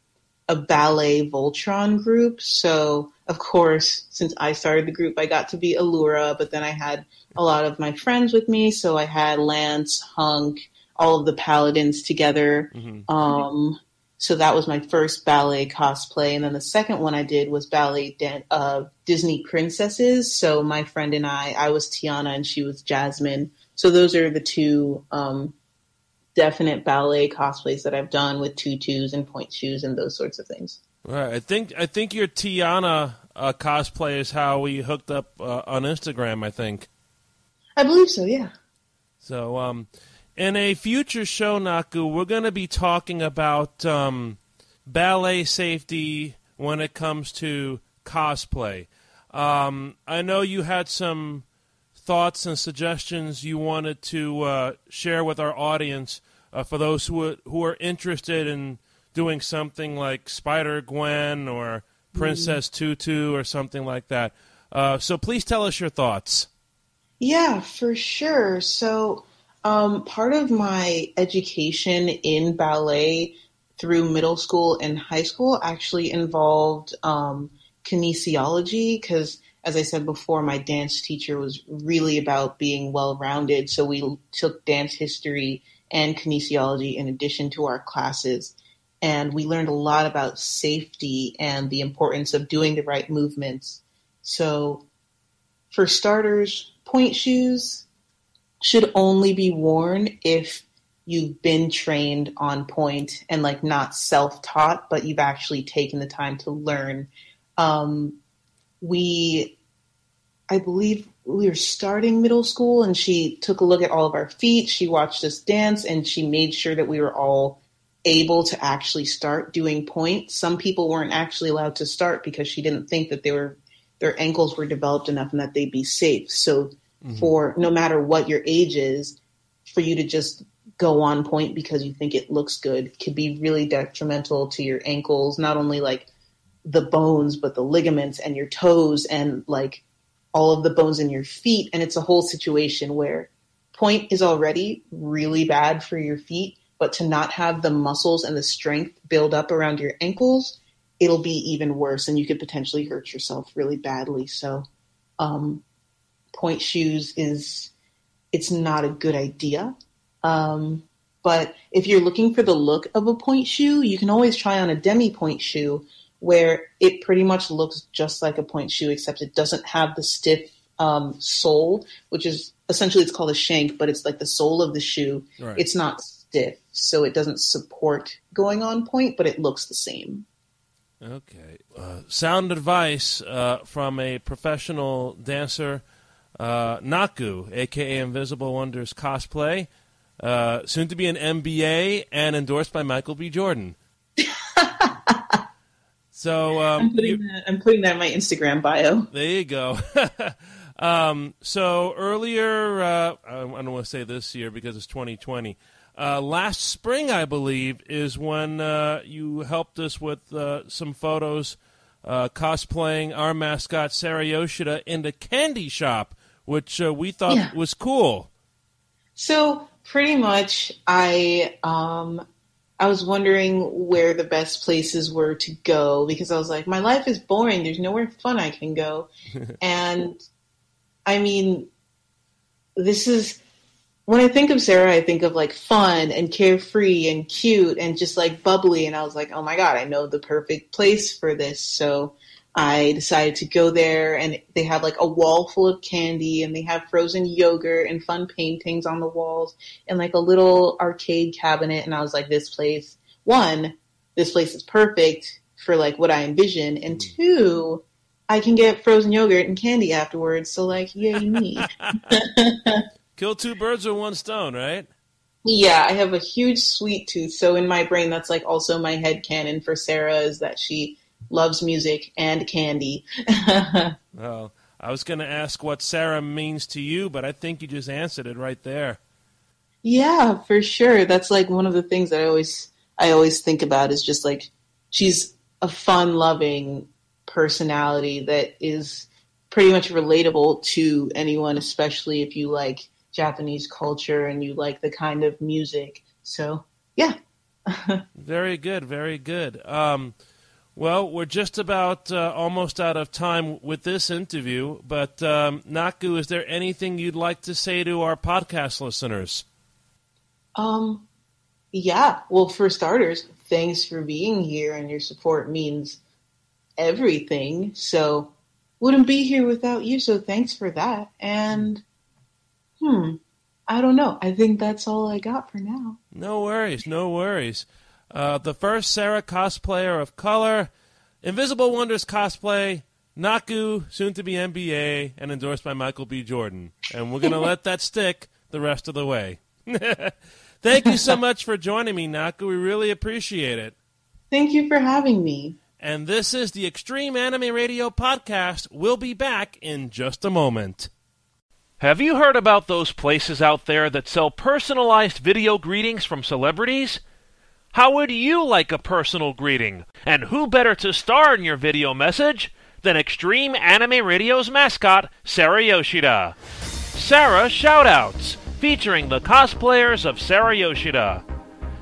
a ballet Voltron group. So, of course, since I started the group, I got to be Allura, but then I had a lot of my friends with me. So I had Lance, Hunk, all of the paladins together. Mm-hmm. Um, so that was my first ballet cosplay, and then the second one I did was ballet dan- uh, Disney princesses. So my friend and I, I was Tiana and she was Jasmine. So those are the two um, definite ballet cosplays that I've done with tutus and pointe shoes and those sorts of things. Right. I think I think your Tiana uh, cosplay is how we hooked up uh, on Instagram. I think. I believe so. Yeah. So, um, in a future show, Naku, we're going to be talking about um, ballet safety when it comes to cosplay. Um, I know you had some thoughts and suggestions you wanted to uh, share with our audience uh, for those who are, who are interested in doing something like Spider Gwen or Princess mm. Tutu or something like that. Uh, so please tell us your thoughts. Yeah, for sure. So um, part of my education in ballet through middle school and high school actually involved um, kinesiology because, as I said before, my dance teacher was really about being well rounded. So we took dance history and kinesiology in addition to our classes. And we learned a lot about safety and the importance of doing the right movements. So, for starters, pointe shoes, should only be worn if you've been trained on pointe and like not self-taught but you've actually taken the time to learn. Um, we i believe we were starting middle school and she took a look at all of our feet. She watched us dance and she made sure that we were all able to actually start doing pointe some people weren't actually allowed to start because she didn't think that they were their ankles were developed enough and that they'd be safe. So mm-hmm. for no matter what your age is, for you to just go on pointe because you think it looks good could be really detrimental to your ankles, not only like the bones, but the ligaments and your toes and like all of the bones in your feet. And it's a whole situation where pointe is already really bad for your feet, but to not have the muscles and the strength build up around your ankles, it'll be even worse and you could potentially hurt yourself really badly. So, um, pointe shoes is it's not a good idea. Um, but if you're looking for the look of a pointe shoe, you can always try on a demi pointe shoe where it pretty much looks just like a pointe shoe, except it doesn't have the stiff um, sole, which is essentially it's called a shank, but it's like the sole of the shoe. Right. It's not stiff, so it doesn't support going on pointe, but it looks the same. Okay. Uh, sound advice uh, from a professional dancer uh, Naku, aka Invisible Wonders Cosplay, uh, soon to be an MBA and endorsed by Michael B. Jordan. so um, I'm putting, you- that, I'm putting that in my Instagram bio. there you go. um, so earlier, uh, I don't want to say this year because it's 2020. Uh, last spring, I believe, is when uh, you helped us with uh, some photos uh, cosplaying our mascot Sarah Yoshida in the candy shop, which uh, we thought Yeah. was cool. So pretty much, I um, I was wondering where the best places were to go because I was like, my life is boring. There's nowhere fun I can go, and I mean, this is when I think of Sarah, I think of like fun and carefree and cute and just like bubbly. And I was like, oh my god, I know the perfect place for this. So I decided to go there, and they have like a wall full of candy, and they have frozen yogurt and fun paintings on the walls, and like a little arcade cabinet. And I was like, this place, one, this place is perfect for like what I envision, and mm. two, I can get frozen yogurt and candy afterwards. So like, yay me! Kill two birds with one stone, right? yeah, I have a huge sweet tooth, so in my brain, that's like also my head canon for Sarah is that she loves music and candy. Well, I was going to ask what Sarah means to you, but I think you just answered it right there. Yeah, for sure. That's like one of the things that I always I always think about is just like she's a fun loving personality that is pretty much relatable to anyone, especially if you like Japanese culture and you like the kind of music. So yeah. Very good, very good. Um, well, we're just about uh, almost out of time with this interview, but um, Naku, is there anything you'd like to say to our podcast listeners? Um yeah, well for starters, thanks for being here and your support means everything. So wouldn't be here without you, so thanks for that. And hmm, I don't know. I think that's all I got for now. No worries, no worries. Uh, the first Sarah cosplayer of color, Invisible Wonders cosplay, Naku, soon to be MBA, and endorsed by Michael B. Jordan. And we're going to let that stick the rest of the way. Thank you so much for joining me, Naku. We really appreciate it. Thank you for having me. And this is the Extreme Anime Radio Podcast. We'll be back in just a moment. Have you heard about those places out there that sell personalized video greetings from celebrities? How would you like a personal greeting? And who better to star in your video message than Extreme Anime Radio's mascot, Sarah Yoshida? Sarah Shoutouts, featuring the cosplayers of Sarah Yoshida.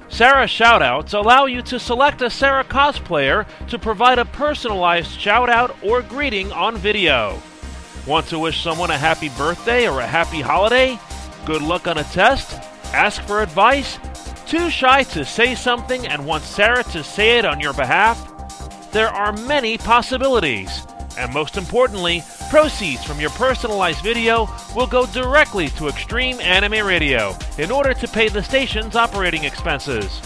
Sarah shoutouts allow you to select a Sarah cosplayer to provide a personalized shoutout or greeting on video. Want to wish someone a happy birthday or a happy holiday? Good luck on a test? Ask for advice? Too shy to say something and want Sarah to say it on your behalf? There are many possibilities. And most importantly, proceeds from your personalized video will go directly to Extreme Anime Radio in order to pay the station's operating expenses.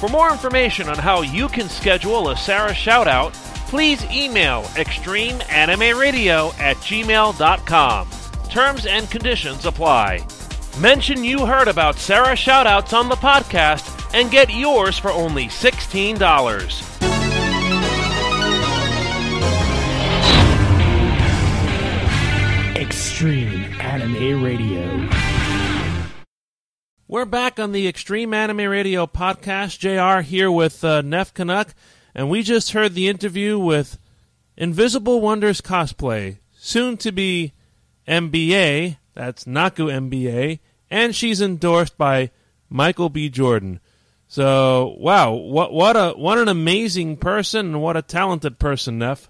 For more information on how you can schedule a Sarah shoutout, please email extremeanimeradio at gmail.com. Terms and conditions apply. Mention you heard about Sarah shoutouts on the podcast and get yours for only $16. Extreme Anime Radio. We're back on the Extreme Anime Radio podcast. JR here with uh, Neff Canuck, and we just heard the interview with Invisible Wonders Cosplay, soon to be MBA, that's Naku MBA, and she's endorsed by Michael B. Jordan. So, wow, what what a what an amazing person and what a talented person, Neff.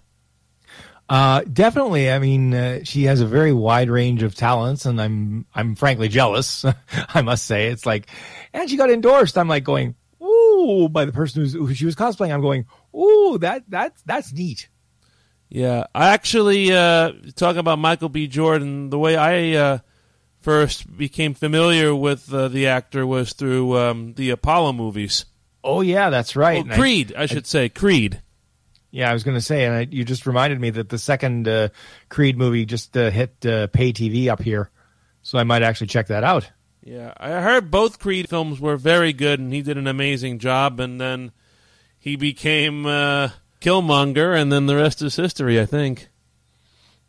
Uh, definitely. I mean, uh, she has a very wide range of talents, and I'm I'm frankly jealous. I must say, it's like, and she got endorsed. I'm like going, ooh, by the person who's, who she was cosplaying. I'm going, ooh, that that's that's neat. Yeah, I actually uh, talking about Michael B. Jordan. The way I uh, first became familiar with uh, the actor was through um, the Apollo movies. Oh yeah, that's right. Oh, And I- Creed, I, should say Creed. Yeah, I was going to say, and I, you just reminded me that the second uh, Creed movie just uh, hit uh, pay TV up here, so I might actually check that out. Yeah, I heard both Creed films were very good, and he did an amazing job. And then he became uh, Killmonger, and then the rest is history. I think.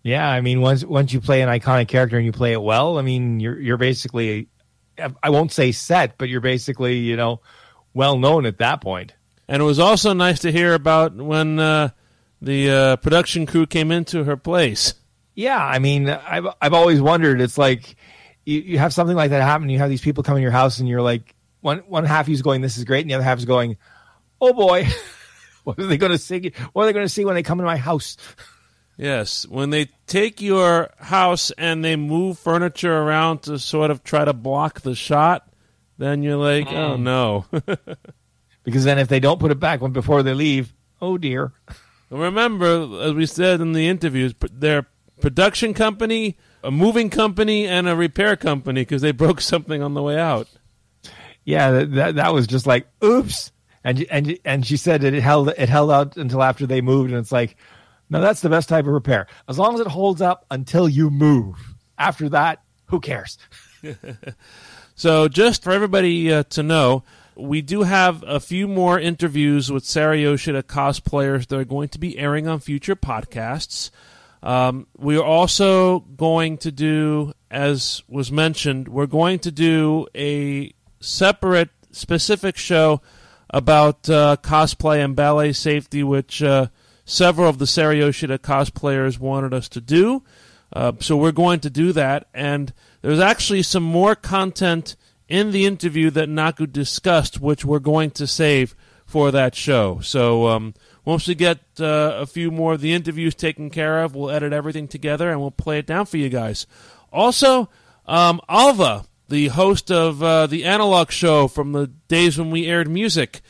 Yeah, I mean, once once you play an iconic character and you play it well, I mean, you're you're basically, I won't say set, but you're basically, you know, well known at that point. And it was also nice to hear about when uh, the uh, production crew came into her place. Yeah, I mean, I've I've always wondered. It's like you, you have something like that happen. You have these people come in your house, and you're like, one one half is going, "This is great," and the other half is going, "Oh boy, what are they going to see? What are they going to see when they come into my house?" Yes, when they take your house and they move furniture around to sort of try to block the shot, then you're like, oh Mm. no. Because then if they don't put it back when before they leave, oh dear. Remember, as we said in the interviews, their production company, a moving company, and a repair company because they broke something on the way out. Yeah, that that, that was just like oops. And and and she said it held it held out until after they moved, and it's like, no, that's the best type of repair. As long as it holds up until you move. After that, who cares? So, just for everybody uh, to know, we do have a few more interviews with Sarah Yoshida cosplayers that are going to be airing on future podcasts. Um, we are also going to do, as was mentioned, we're going to do a separate, specific show about uh, cosplay and ballet safety, which uh, several of the Sarah Yoshida cosplayers wanted us to do. Uh, so we're going to do that, and there's actually some more content in the interview that Naku discussed, which we're going to save for that show. So um, once we get uh, a few more of the interviews taken care of, we'll edit everything together and we'll play it down for you guys. Also, um, Alva, the host of uh, the Analog Show from the days when we aired music,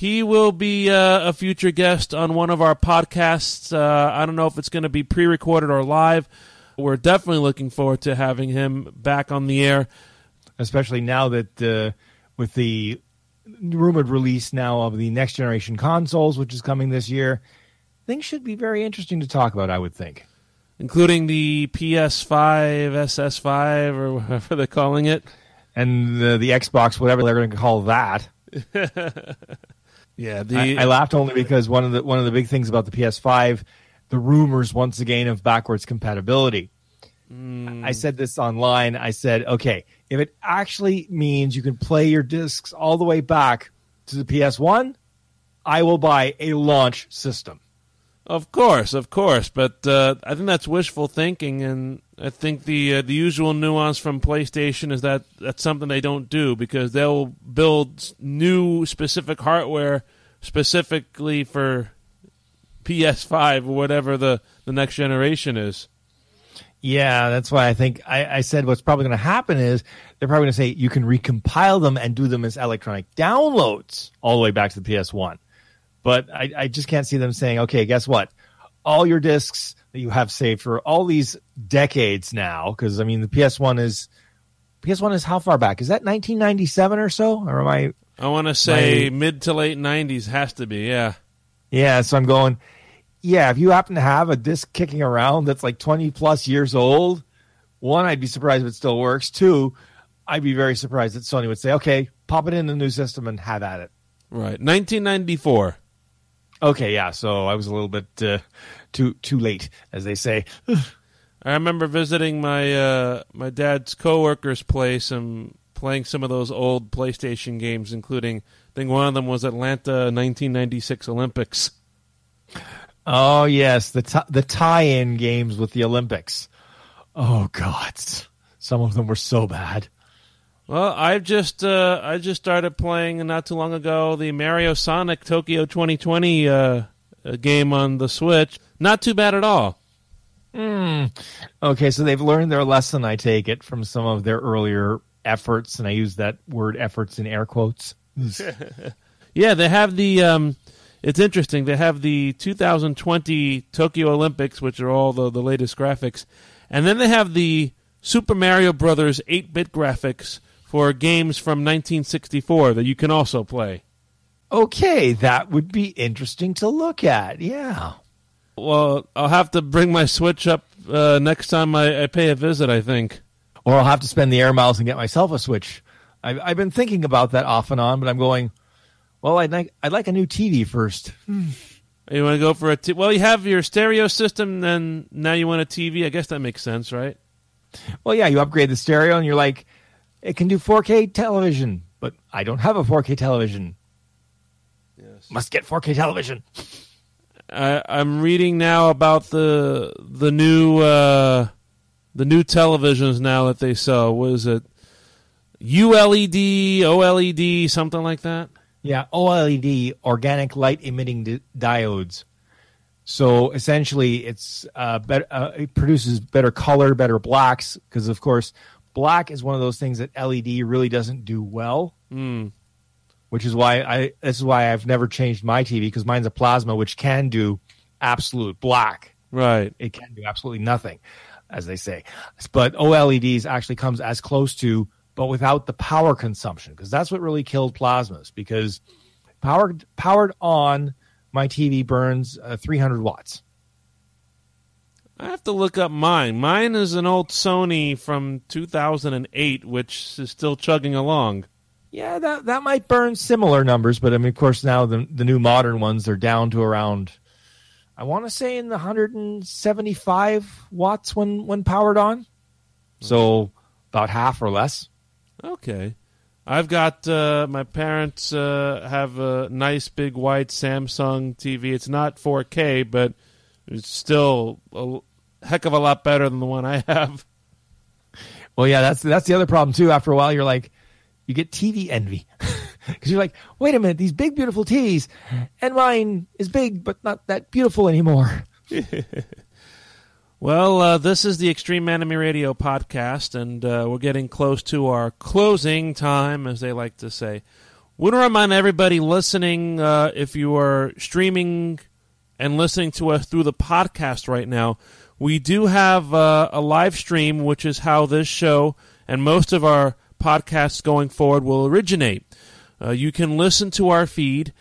he will be uh, a future guest on one of our podcasts. Uh, I don't know if it's going to be pre recorded or live. We're definitely looking forward to having him back on the air. Especially now that uh, with the rumored release now of the next generation consoles, which is coming this year, things should be very interesting to talk about. I would think. including the PS5, SS5, or whatever they're calling it. and the, the Xbox, whatever they're going to call that. Yeah, the I, I laughed only because one of the one of the big things about the PS5, the rumors once again of backwards compatibility. I said this online. I said, okay, if it actually means you can play your discs all the way back to the PS1, I will buy a launch system. Of course, of course, but uh, I think that's wishful thinking, and I think the uh, the usual nuance from PlayStation is that that's something they don't do because they'll build new specific hardware specifically for PS5 or whatever the the next generation is. Yeah, that's why I think I, I said what's probably going to happen is they're probably going to say you can recompile them and do them as electronic downloads all the way back to the PS1. But I, I just can't see them saying, okay, guess what? All your discs that you have saved for all these decades now, because I mean the PS1 is PS1 is how far back? Is that 1997 or so? Or am I? I want to say My- mid to late '90s has to be, yeah. Yeah, so I'm going. Yeah, if you happen to have a disc kicking around that's like 20 plus years old, one, I'd be surprised if it still works. Two, I'd be very surprised that Sony would say, okay, pop it in the new system and have at it. Right, 1994. Okay, yeah, so I was a little bit uh, too too late, as they say. I remember visiting my uh, my dad's coworker's place and playing some of those old PlayStation games, including I think one of them was Atlanta 1996 Olympics. Oh yes, the t- the tie-in games with the Olympics. Oh God, some of them were so bad. Well, I've just uh, I just started playing not too long ago the Mario Sonic Tokyo 2020 uh, uh, game on the Switch. Not too bad at all. Okay, so they've learned their lesson. I take it from some of their earlier efforts, and I use that word "efforts" in air quotes. Yeah, they have the. Um, it's interesting. They have the 2020 Tokyo Olympics, which are all the, the latest graphics, and then they have the Super Mario Brothers 8-bit graphics for games from 1964 that you can also play. Okay, that would be interesting to look at. Yeah. Well, I'll have to bring my Switch up uh, next time I, I pay a visit. I think. Or I'll have to spend the air miles and get myself a Switch. I've, I've been thinking about that off and on, but I'm going. Well, I'd like I'd like a new TV first. You want to go for a t- well? You have your stereo system, then now you want a TV. I guess that makes sense, right? Well, yeah, you upgrade the stereo, and you're like, it can do 4K television, but I don't have a 4K television. Yes. Must get 4K television. I, I'm reading now about the the new uh, the new televisions now that they sell. What is it? ULED, OLED, something like that. Yeah, OLED, organic light emitting di- diodes. So essentially, it's uh, better. Uh, it produces better color, better blacks, because of course, black is one of those things that LED really doesn't do well. Mm. Which is why I. This is why I've never changed my TV because mine's a plasma, which can do absolute black. Right. It can do absolutely nothing, as they say. But OLEDs actually comes as close to, but without the power consumption, because that's what really killed plasmas. Because powered powered on, my TV burns uh, 300 watts. I have to look up mine. Mine is an old Sony from 2008, which is still chugging along. Yeah, that that might burn similar numbers, but I mean, of course, now the the new modern ones they're down to around. I want to say in the 175 watts when when powered on, so about half or less. Okay. I've got uh, my parents uh, have a nice big white Samsung TV. It's not 4K, but it's still a heck of a lot better than the one I have. Well, yeah, that's that's the other problem too. After a while, you're like, you get TV envy because you're like, wait a minute, these big beautiful TVs, and mine is big but not that beautiful anymore. Well, uh, this is the Extreme Anime Radio podcast, and uh, we're getting close to our closing time, as they like to say. Want to remind everybody listening, uh, if you are streaming and listening to us through the podcast right now, we do have uh, a live stream, which is how this show and most of our podcasts going forward will originate. Uh, you can listen to our feed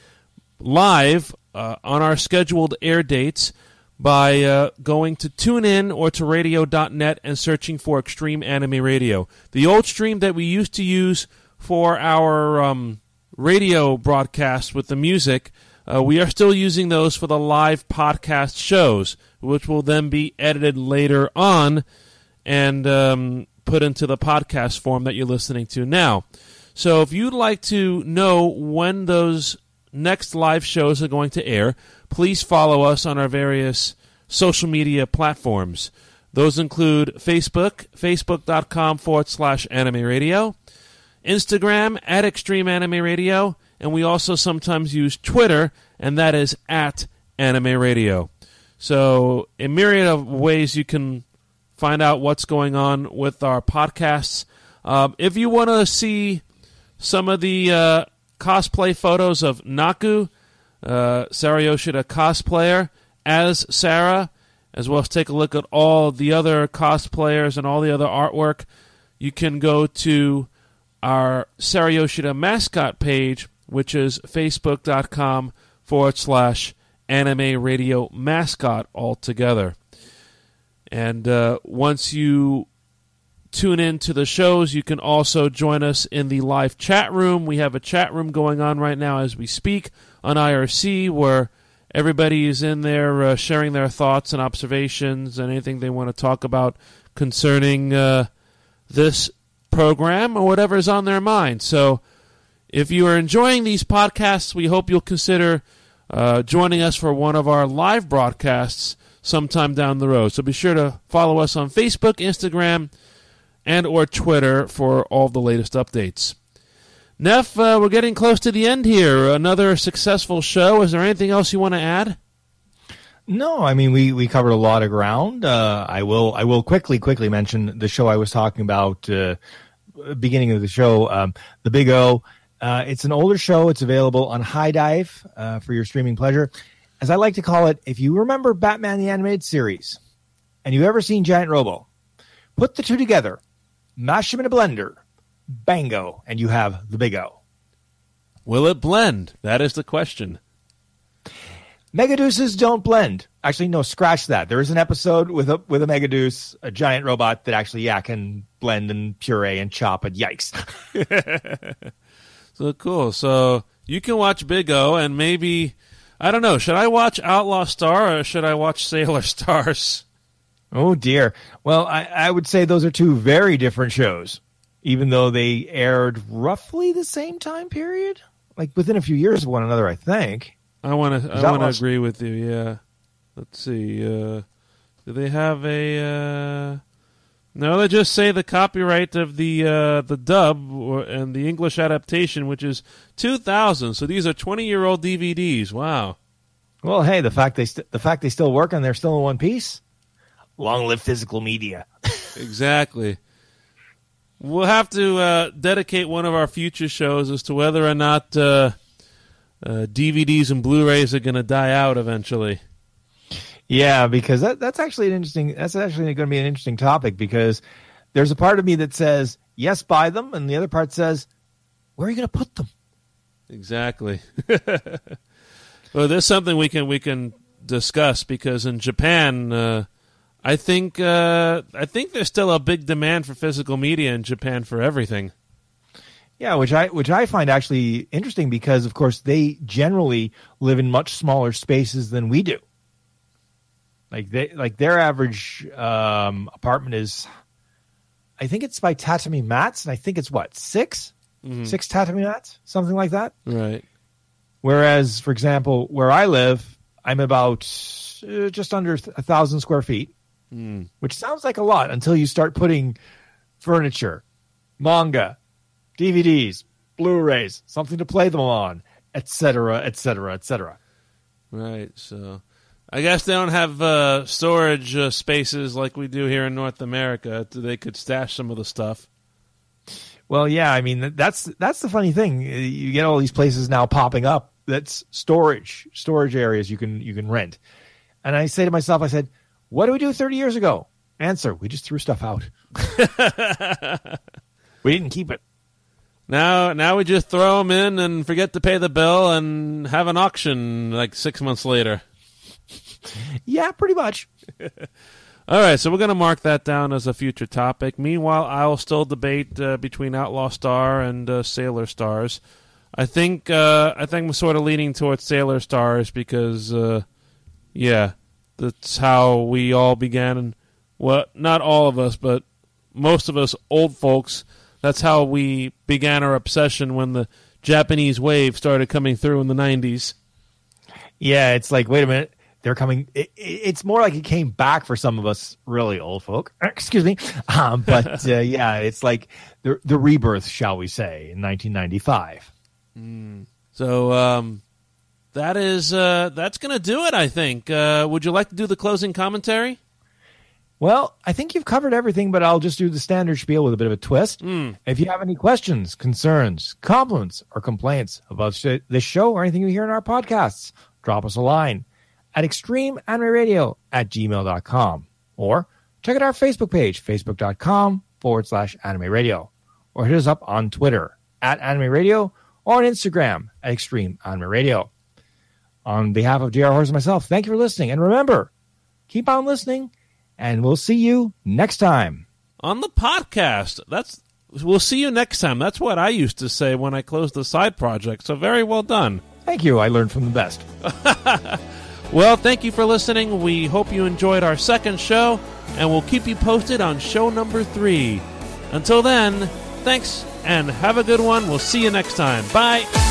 live uh, on our scheduled air dates by uh, going to TuneIn or to radio.net and searching for Extreme Anime Radio. The old stream that we used to use for our um, radio broadcasts with the music, uh, we are still using those for the live podcast shows, which will then be edited later on and um, put into the podcast form that you're listening to now. So if you'd like to know when those next live shows are going to air, please follow us on our various social media platforms. Those include Facebook, facebook.com forward slash anime radio, Instagram at Extreme Anime Radio, and we also sometimes use Twitter, and that is at Anime Radio. So, a myriad of ways you can find out what's going on with our podcasts. Um, if you want to see some of the uh, cosplay photos of Naku, uh, Sarah Yoshida cosplayer, as Sarah, as well as take a look at all the other cosplayers and all the other artwork, you can go to our Sarah Yoshida mascot page, which is facebook.com forward slash anime radio mascot altogether. And uh, once you tune in to the shows, you can also join us in the live chat room. We have a chat room going on right now as we speak on IRC where everybody is in there uh, sharing their thoughts and observations and anything they want to talk about concerning uh, this program or whatever is on their mind. So if you are enjoying these podcasts, we hope you'll consider uh, joining us for one of our live broadcasts sometime down the road. So be sure to follow us on Facebook, Instagram, and or Twitter for all the latest updates. Neff, uh, we're getting close to the end here. Another successful show. Is there anything else you want to add? No, I mean we we covered a lot of ground. Uh, I will I will quickly quickly mention the show I was talking about uh, beginning of the show, um, the Big O. Uh, it's an older show. It's available on HIDIVE uh, for your streaming pleasure. As I like to call it, if you remember Batman the Animated Series and you've ever seen Giant Robo, put the two together, mash them in a blender, bango, and you have the Big O. Will it blend? That is the question. Megadeuses don't blend. Actually, no, scratch that. There is an episode with a with a Megadeus, a giant robot that actually yeah can blend and puree and chop. And yikes! So cool. So you can watch Big O, and maybe I don't know. Should I watch Outlaw Star or should I watch Sailor Stars? oh dear. Well, I, I would say those are two very different shows, even though they aired roughly the same time period, like within a few years of one another. I think. I want to. I want to agree with you. Yeah. Let's see. Uh, do they have a? Uh, no, they just say the copyright of the uh, the dub or, and the English adaptation, which is 2000. So these are 20 year old DVDs. Wow. Well, hey, the fact they st- the fact they still work and they're still in one piece. Long live physical media. Exactly. We'll have to uh, dedicate one of our future shows as to whether or not uh, uh, DVDs and Blu-rays are going to die out eventually. Yeah, because that, that's actually an interesting. That's actually going to be an interesting topic because there's a part of me that says yes, buy them, and the other part says, where are you going to put them? Exactly. well, there's something we can we can discuss because in Japan, uh, I think uh, I think there's still a big demand for physical media in Japan for everything. Yeah, which I which I find actually interesting because of course they generally live in much smaller spaces than we do. Like they like their average um, apartment is, I think it's by tatami mats, and I think it's what 6 six tatami mats, something like that. Right. Whereas, for example, where I live, I'm about uh, just under a thousand square feet, which sounds like a lot until you start putting furniture, manga, DVDs, Blu-rays, something to play them on, etc., etc., etc. Right. So, I guess they don't have uh, storage uh, spaces like we do here in North America. They could stash some of the stuff. Well, yeah, I mean that's that's the funny thing. You get all these places now popping up that's storage storage areas you can you can rent, and I say to myself, I said, "What did we do 30 years ago?" Answer: We just threw stuff out. we didn't keep it. Now, now we just throw them in and forget to pay the bill and have an auction like six months later. Yeah, pretty much. All right, so we're going to mark that down as a future topic. Meanwhile, I'll still debate uh, between Outlaw Star and uh, Sailor Stars. I think uh, I think I'm sort of leaning towards Sailor Stars because, uh, yeah, that's how we all began. And well, not all of us, but most of us old folks. That's how we began our obsession when the Japanese wave started coming through in the '90s. Yeah, it's like, wait a minute, they're coming. It, it- it's more like it came back for some of us really old folk. Excuse me, um, but uh, yeah, it's like the the rebirth, shall we say, in 1995. So um, that is uh, that's going to do it. I think. Uh, would you like to do the closing commentary? Well, I think you've covered everything, but I'll just do the standard spiel with a bit of a twist. If you have any questions, concerns, compliments, or complaints about this show or anything you hear in our podcasts, drop us a line at extremeanimeradio at gmail.com or check out our Facebook page, facebook.com forward slash anime radio, or hit us up on Twitter at anime radio or on Instagram at extreme anime radio. On behalf of JR Horse and myself, thank you for listening. And remember, keep on listening and we'll see you next time. on the podcast. That's we'll see you next time. That's what I used to say when I closed the side project. So very well done. Thank you. I learned from the best. Well, thank you for listening. We hope you enjoyed our second show, and we'll keep you posted on show number three. Until then, thanks and have a good one. We'll see you next time. Bye.